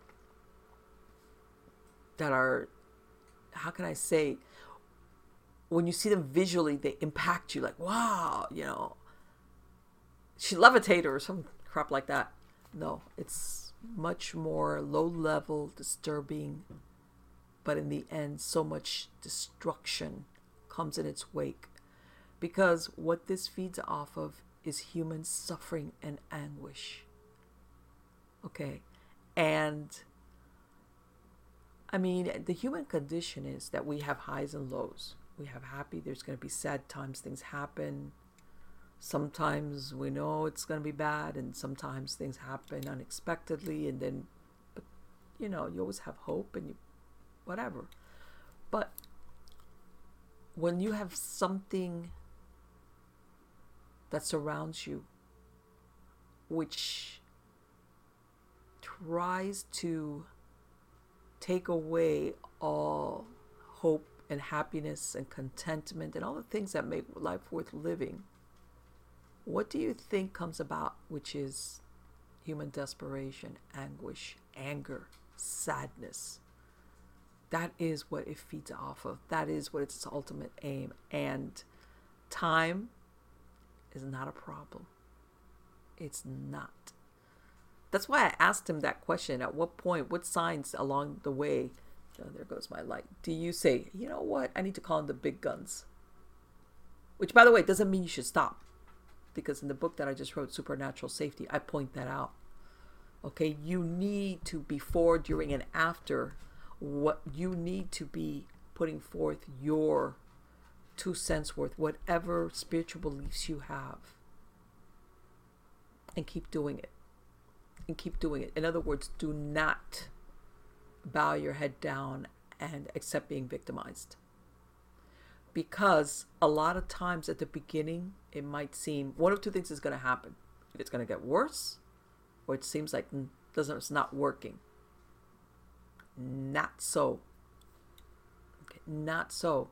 Speaker 3: that are, how can I say, when you see them visually, they impact you like, wow, you know, she levitated or some crap like that. No, it's much more low level, disturbing, but in the end, so much destruction comes in its wake. Because what this feeds off of is human suffering and anguish. Okay. And I mean, the human condition is that we have highs and lows. We have happy, there's going to be sad times, things happen. Sometimes we know it's going to be bad, and sometimes things happen unexpectedly, and then, but you know, you always have hope and you, whatever. But when you have something that surrounds you, which tries to take away all hope and happiness and contentment and all the things that make life worth living, what do you think comes about, which is human desperation, anguish, anger, sadness? That is what it feeds off of. That is what its ultimate aim. And time is not a problem. It's not. That's why I asked him that question. At what point, what signs along the way, oh, there goes my light, do you say, you know what, I need to call in the big guns? Which, by the way, doesn't mean you should stop. Because in the book that I just wrote, Supernatural Safety, I point that out. Okay, you need to, before, during, and after, what you need to be putting forth your two cents worth, whatever spiritual beliefs you have, and keep doing it and keep doing it. In other words, do not bow your head down and accept being victimized. Because a lot of times at the beginning, it might seem one of two things is going to happen. It's going to get worse, or it seems like doesn't it's not working. Not so. Okay, not so.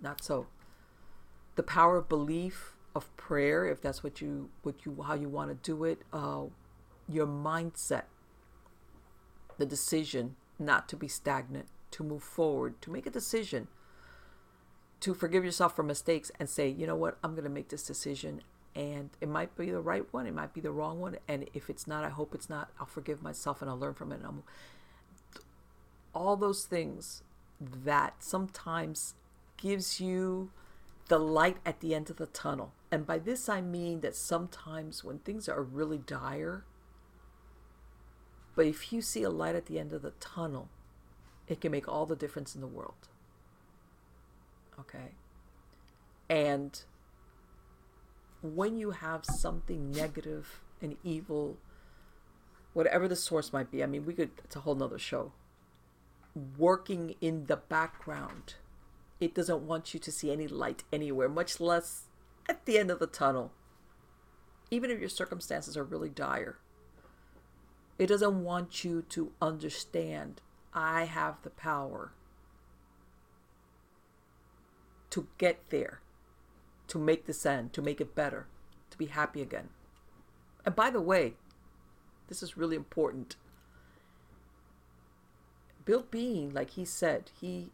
Speaker 3: Not so. The power of belief, of prayer, if that's what you what you how you want to do it, uh, your mindset, the decision not to be stagnant, to move forward, to make a decision, to forgive yourself for mistakes and say, you know what, I'm going to make this decision. And it might be the right one, it might be the wrong one. And if it's not, I hope it's not. I'll forgive myself and I'll learn from it. All those things that sometimes gives you the light at the end of the tunnel. And by this, I mean that sometimes when things are really dire, but if you see a light at the end of the tunnel, it can make all the difference in the world. Okay? And when you have something negative and evil, whatever the source might be, I mean, we could, it's a whole nother show, working in the background, it doesn't want you to see any light anywhere, much less at the end of the tunnel. Even if your circumstances are really dire, it doesn't want you to understand I have the power to get there, to make this end, to make it better, to be happy again. And by the way, this is really important. Bill Bean, like he said, he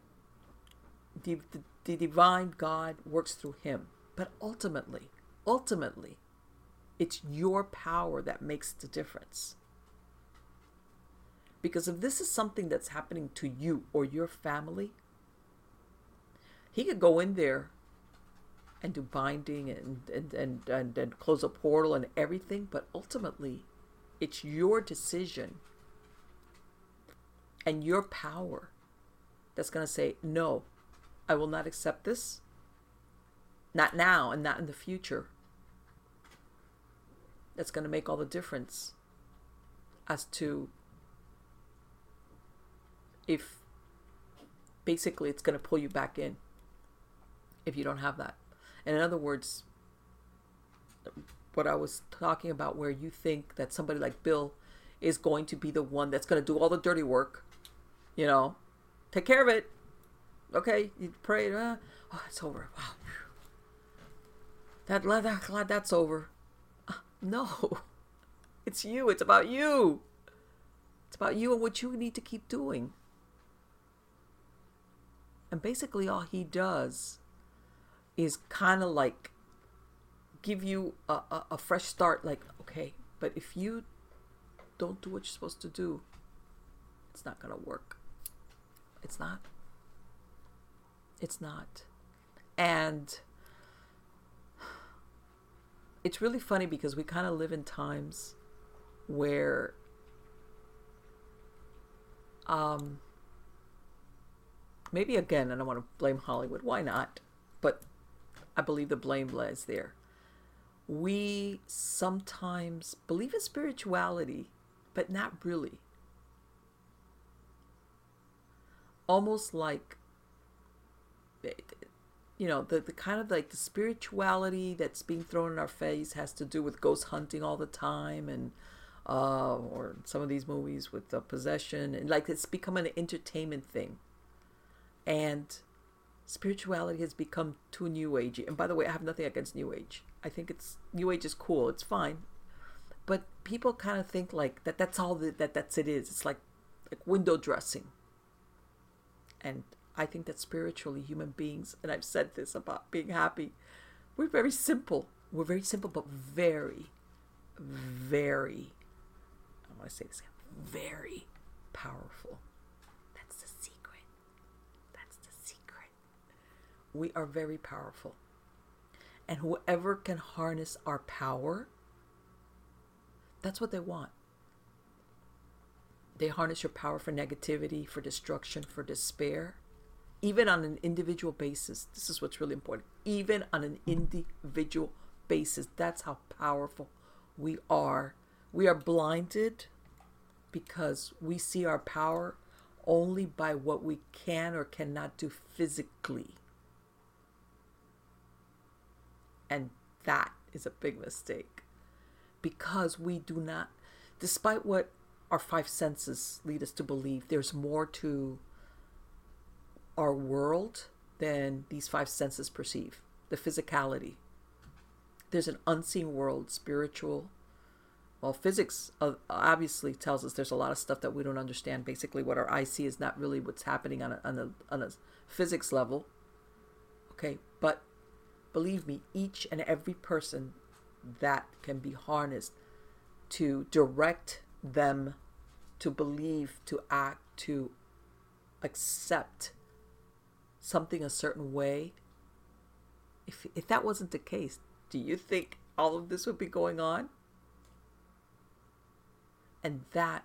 Speaker 3: the, the, the divine God works through him. But ultimately, ultimately, it's your power that makes the difference. Because if this is something that's happening to you or your family, he could go in there and do binding and, and, and, and, and close a portal and everything, but ultimately, It's your decision and your power that's going to say, no, I will not accept this. Not now and not in the future. That's going to make all the difference as to if basically it's going to pull you back in if you don't have that. And in other words, what I was talking about, where you think that somebody like Bill is going to be the one that's going to do all the dirty work, you know, take care of it. Okay, you pray. Uh, oh, it's over. Wow. That, that glad that's over. Uh, no, it's you. It's about you. It's about you and what you need to keep doing. And basically, all he does is kind of like give you a, a, a, fresh start. Like, okay, but if you don't do what you're supposed to do, it's not going to work. It's not. It's not. And it's really funny because we kind of live in times where um maybe again I don't want to blame Hollywood. Why not? But I believe the blame lies there. We sometimes believe in spirituality, but not really. Almost like, you know, the, the kind of like the spirituality that's being thrown in our face has to do with ghost hunting all the time and, uh, or some of these movies with the possession and like it's become an entertainment thing. And spirituality has become too new agey. And by the way, I have nothing against new age. I think it's new age is cool. It's fine. But people kind of think like that that's all that, that that's it is. It's like like window dressing. And I think that spiritually human beings, and I've said this about being happy, we're very simple. We're very simple but very very I want to say this again, very powerful. We are very powerful. And whoever can harness our power, that's what they want. They harness your power for negativity, for destruction, for despair, even on an individual basis. This is what's really important. Even on an individual basis, that's how powerful we are. We are blinded because we see our power only by what we can or cannot do physically. And that is a big mistake because we do not, despite what our five senses lead us to believe, there's more to our world than these five senses perceive. The physicality. There's an unseen world, spiritual. Well, physics uh, obviously tells us there's a lot of stuff that we don't understand. Basically, what our eye see is not really what's happening on a, on a, on a physics level. Okay, but believe me, each and every person that can be harnessed to direct them to believe, to act, to accept something a certain way. If, if that wasn't the case, do you think all of this would be going on? And that,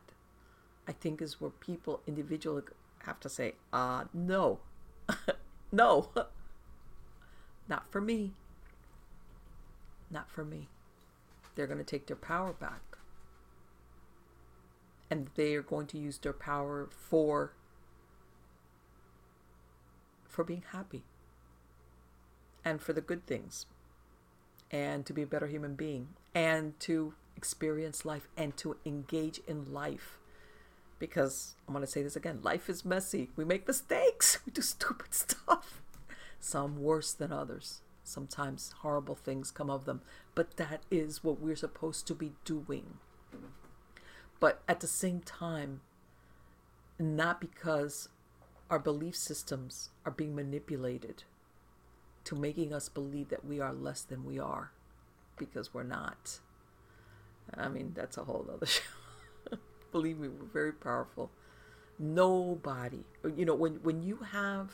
Speaker 3: I think, is where people individually have to say, uh, no, no, not for me. Not for me. They're going to take their power back. And they are going to use their power for for being happy and for the good things and to be a better human being and to experience life and to engage in life because I'm going to say this again life is messy. We make mistakes, we do stupid stuff some worse than others. Sometimes horrible things come of them, but that is what we're supposed to be doing. But at the same time, not because our belief systems are being manipulated to making us believe that we are less than we are, because we're not. I mean, that's a whole other show. Believe me, we're very powerful. Nobody, you know, when when you have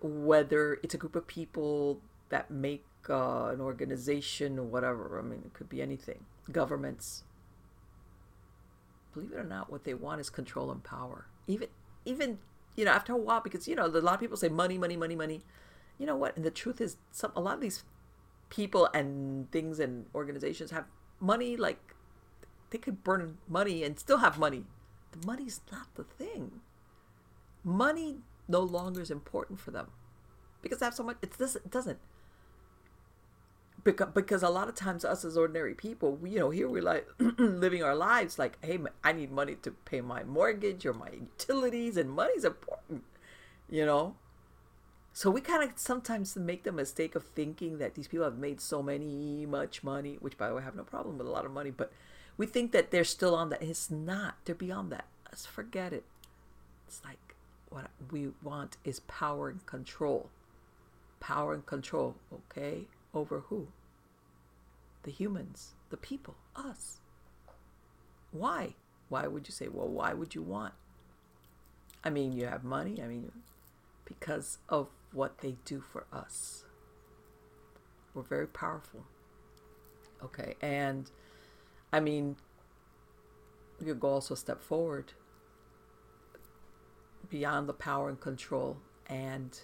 Speaker 3: whether it's a group of people that make uh, an organization or whatever. I mean, it could be anything. Governments, believe it or not, what they want is control and power. Even, even, you know, after a while, because, you know, a lot of people say money, money, money, money. You know what? And the truth is, some, a lot of these people and things and organizations have money like they could burn money and still have money. The money's not the thing. Money no longer is important for them because they have so much. It's this. It doesn't. Because, because a lot of times us as ordinary people, we, you know, here we're like living our lives like, hey, I need money to pay my mortgage or my utilities, and money's important, you know. So we kind of sometimes make the mistake of thinking that these people have made so many much money, which by the way I have no problem with a lot of money, but we think that they're still on that. It's not. They're beyond that. Let's forget it. It's like what we want is power and control. Power and control, okay? Over who? The humans, the people, us. Why? Why would you say, well, why would you want? I mean, you have money. I mean, because of what they do for us. We're very powerful. Okay, and I mean, could go also a step forward beyond the power and control. And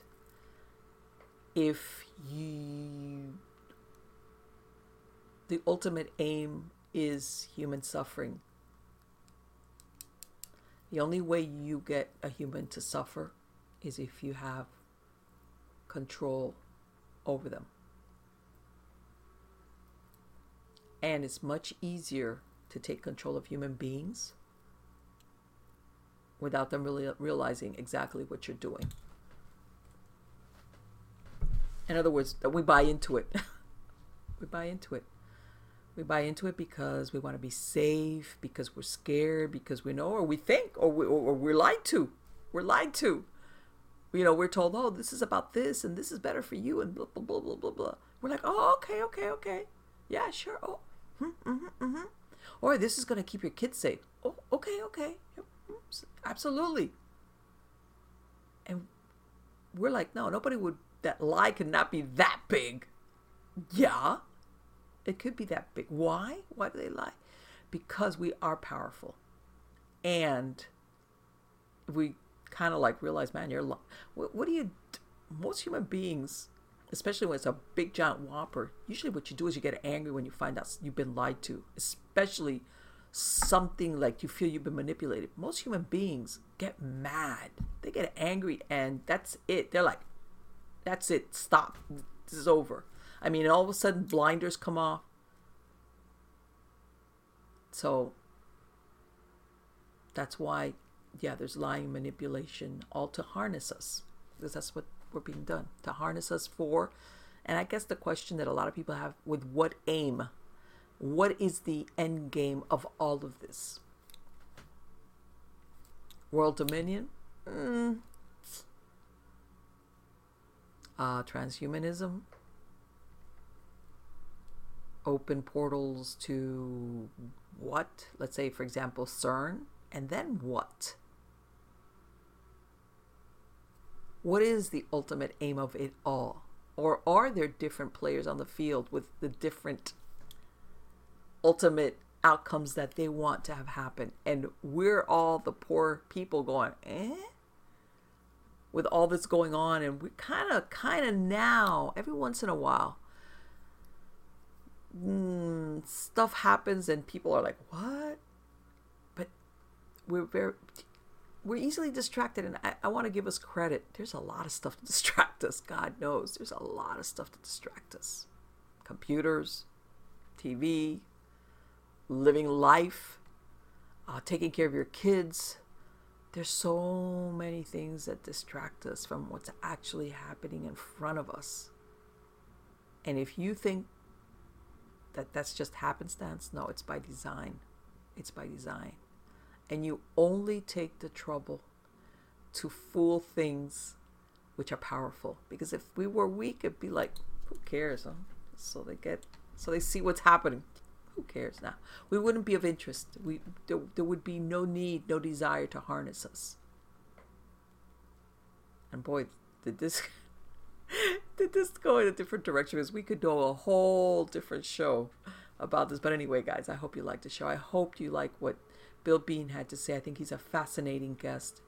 Speaker 3: if you, the ultimate aim is human suffering, the only way you get a human to suffer is if you have control over them. And it's much easier to take control of human beings without them really realizing exactly what you're doing. In other words, we buy into it. we buy into it. We buy into it because we want to be safe, because we're scared, because we know, or we think, or, we, or we're lied to. We're lied to. You know, we're told, oh, this is about this, and this is better for you, and blah, blah, blah, blah, blah, blah. We're like, oh, okay, okay, okay. Yeah, sure. Oh, mm-hmm, mm-hmm. mm-hmm. Or this is going to keep your kids safe. Oh, okay, okay. Absolutely. And we're like, no, nobody would, that lie could not be that big. Yeah, it could be that big. Why? Why do they lie? Because we are powerful. And we kind of like realize, man, you're, what, what do you, most human beings, especially when it's a big giant whopper, usually what you do is you get angry when you find out you've been lied to, especially something like you feel you've been manipulated. Most human beings get mad. They get angry and that's it. They're like, that's it. Stop. This is over. I mean, all of a sudden blinders come off. So that's why, yeah, there's lying manipulation, all to harness us. Because that's what we're being done. To harness us for. And I guess the question that a lot of people have with what aim what is the end game of all of this? World dominion? Mm. Uh, transhumanism? Open portals to what? Let's say, for example, CERN. And then what? What is the ultimate aim of it all? Or are there different players on the field with the different ultimate outcomes that they want to have happen. And we're all the poor people going, eh? With all that's going on, and we kind of, kind of now, every once in a while, mm, stuff happens and people are like, what? But we're very, we're easily distracted, and I, I want to give us credit. There's a lot of stuff to distract us. God knows there's a lot of stuff to distract us. Computers, TV, living life, uh, taking care of your kids. There's so many things that distract us from what's actually happening in front of us. And if you think that that's just happenstance, no, it's by design. It's by design. And you only take the trouble to fool things which are powerful. Because if we were weak, it'd be like, who cares? Huh? So they get, so they see what's happening who cares now? We wouldn't be of interest. We there, there would be no need, no desire to harness us. And boy, did this did this go in a different direction because we could do a whole different show about this. But anyway, guys, I hope you liked the show. I hope you like what Bill Bean had to say. I think he's a fascinating guest.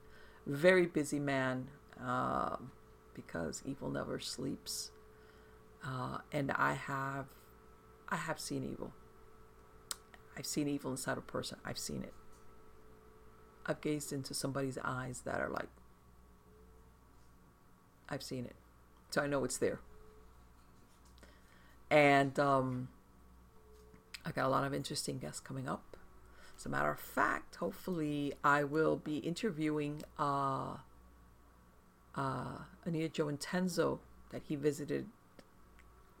Speaker 3: Very busy man uh, because evil never sleeps. Uh, and I have, I have seen evil. I've seen evil inside a person. I've seen it. I've gazed into somebody's eyes that are like, I've seen it. So I know it's there. And um, I got a lot of interesting guests coming up. As a matter of fact, hopefully, I will be interviewing uh, uh, Anita Jo Intenzo that he visited.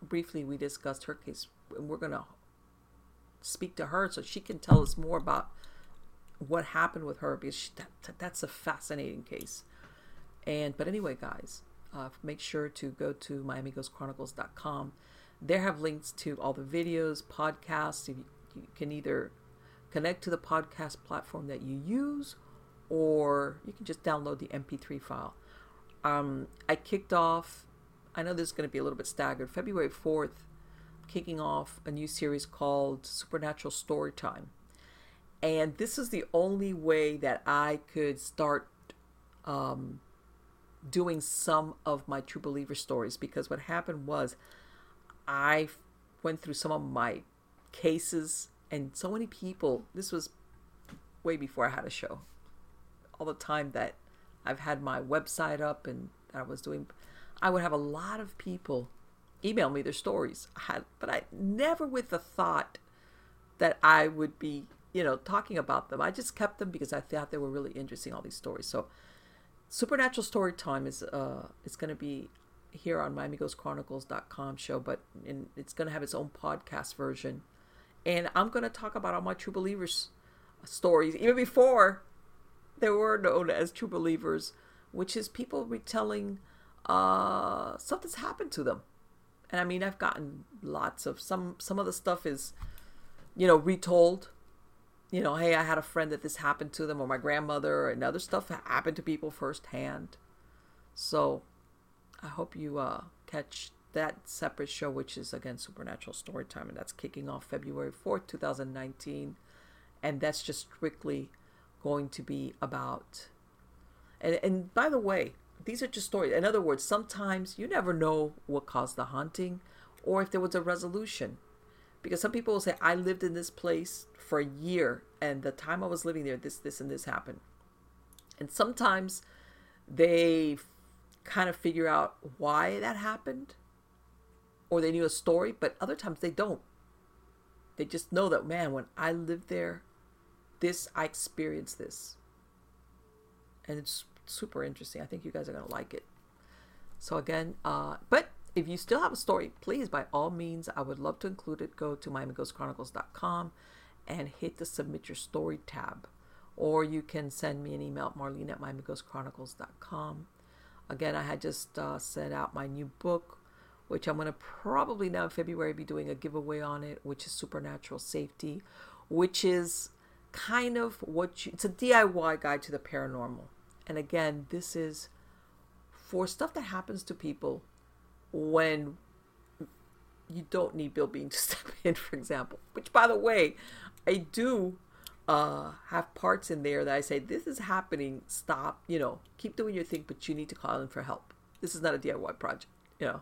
Speaker 3: Briefly, we discussed her case, and we're going to speak to her so she can tell us more about what happened with her because she, that, that's a fascinating case. And but anyway, guys, uh, make sure to go to MiamiGhostChronicles.com. There have links to all the videos, podcasts. You, you can either connect to the podcast platform that you use, or you can just download the MP3 file. Um, I kicked off. I know this is going to be a little bit staggered. February fourth, kicking off a new series called Supernatural Storytime, and this is the only way that I could start um, doing some of my true believer stories because what happened was I went through some of my cases and so many people this was way before I had a show. All the time that I've had my website up and I was doing I would have a lot of people email me their stories. I but I never with the thought that I would be you know talking about them. I just kept them because I thought they were really interesting all these stories. So Supernatural Story Time is uh it's going to be here on MiamiGhostChronicles.com show, but in, it's going to have its own podcast version, and I'm going to talk about all my True Believers stories, even before they were known as True Believers, which is people retelling uh something's happened to them, and I mean I've gotten lots of some some of the stuff is, you know, retold you know, hey, I had a friend that this happened to them, or my grandmother, and other stuff happened to people firsthand. So I hope you uh, catch that separate show, which is again Supernatural story time and that's kicking off February 4th, 2019. And that's just strictly going to be about. And, and by the way, these are just stories. In other words, sometimes you never know what caused the haunting or if there was a resolution. Because some people will say, I lived in this place for a year and the time I was living there, this, this, and this happened. And sometimes they kind of figure out why that happened or they knew a story, but other times they don't. They just know that, man, when I lived there, this, I experienced this. And it's super interesting. I think you guys are going to like it. So, again, uh, but if you still have a story, please, by all means, I would love to include it. Go to MiamiGhostChronicles.com and hit the submit your story tab. Or you can send me an email at marlene at miamighostchronicles.com. Again, I had just uh, sent out my new book, which I'm going to probably now in February be doing a giveaway on it, which is Supernatural Safety, which is kind of what you, it's a DIY guide to the paranormal. And again, this is for stuff that happens to people when you don't need Bill Bean to step in, for example. Which, by the way, I do uh, have parts in there that I say, this is happening, stop, you know, keep doing your thing, but you need to call in for help. This is not a DIY project, you know.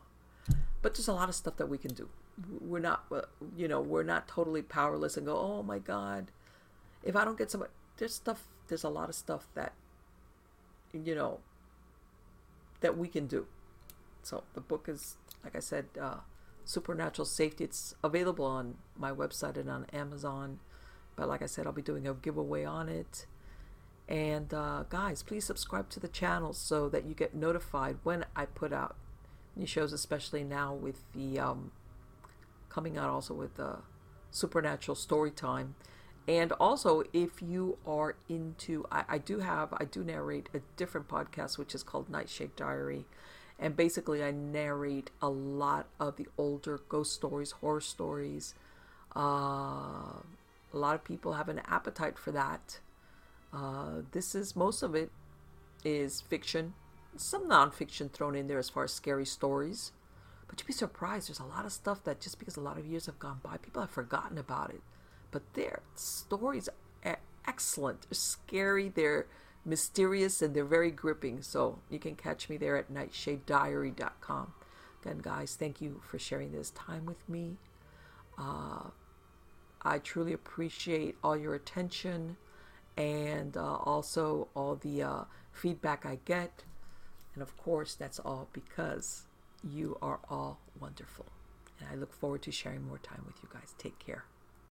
Speaker 3: But there's a lot of stuff that we can do. We're not, uh, you know, we're not totally powerless and go, oh my God, if I don't get somebody, there's stuff, there's a lot of stuff that, you know, that we can do. So the book is, like I said, uh, Supernatural Safety. It's available on my website and on Amazon. But like I said, I'll be doing a giveaway on it. And uh, guys, please subscribe to the channel so that you get notified when I put out new shows, especially now with the um, coming out also with the Supernatural Story Time. And also, if you are into, I, I do have, I do narrate a different podcast, which is called Nightshade Diary. And basically, I narrate a lot of the older ghost stories, horror stories, uh, a lot of people have an appetite for that. Uh, this is most of it is fiction, some nonfiction thrown in there as far as scary stories. But you'd be surprised. There's a lot of stuff that just because a lot of years have gone by, people have forgotten about it. But their stories are excellent. They're scary, they're mysterious, and they're very gripping. So you can catch me there at nightshadediary.com. Again, guys, thank you for sharing this time with me. Uh, I truly appreciate all your attention and uh, also all the uh, feedback I get. And of course, that's all because you are all wonderful. And I look forward to sharing more time with you guys. Take care.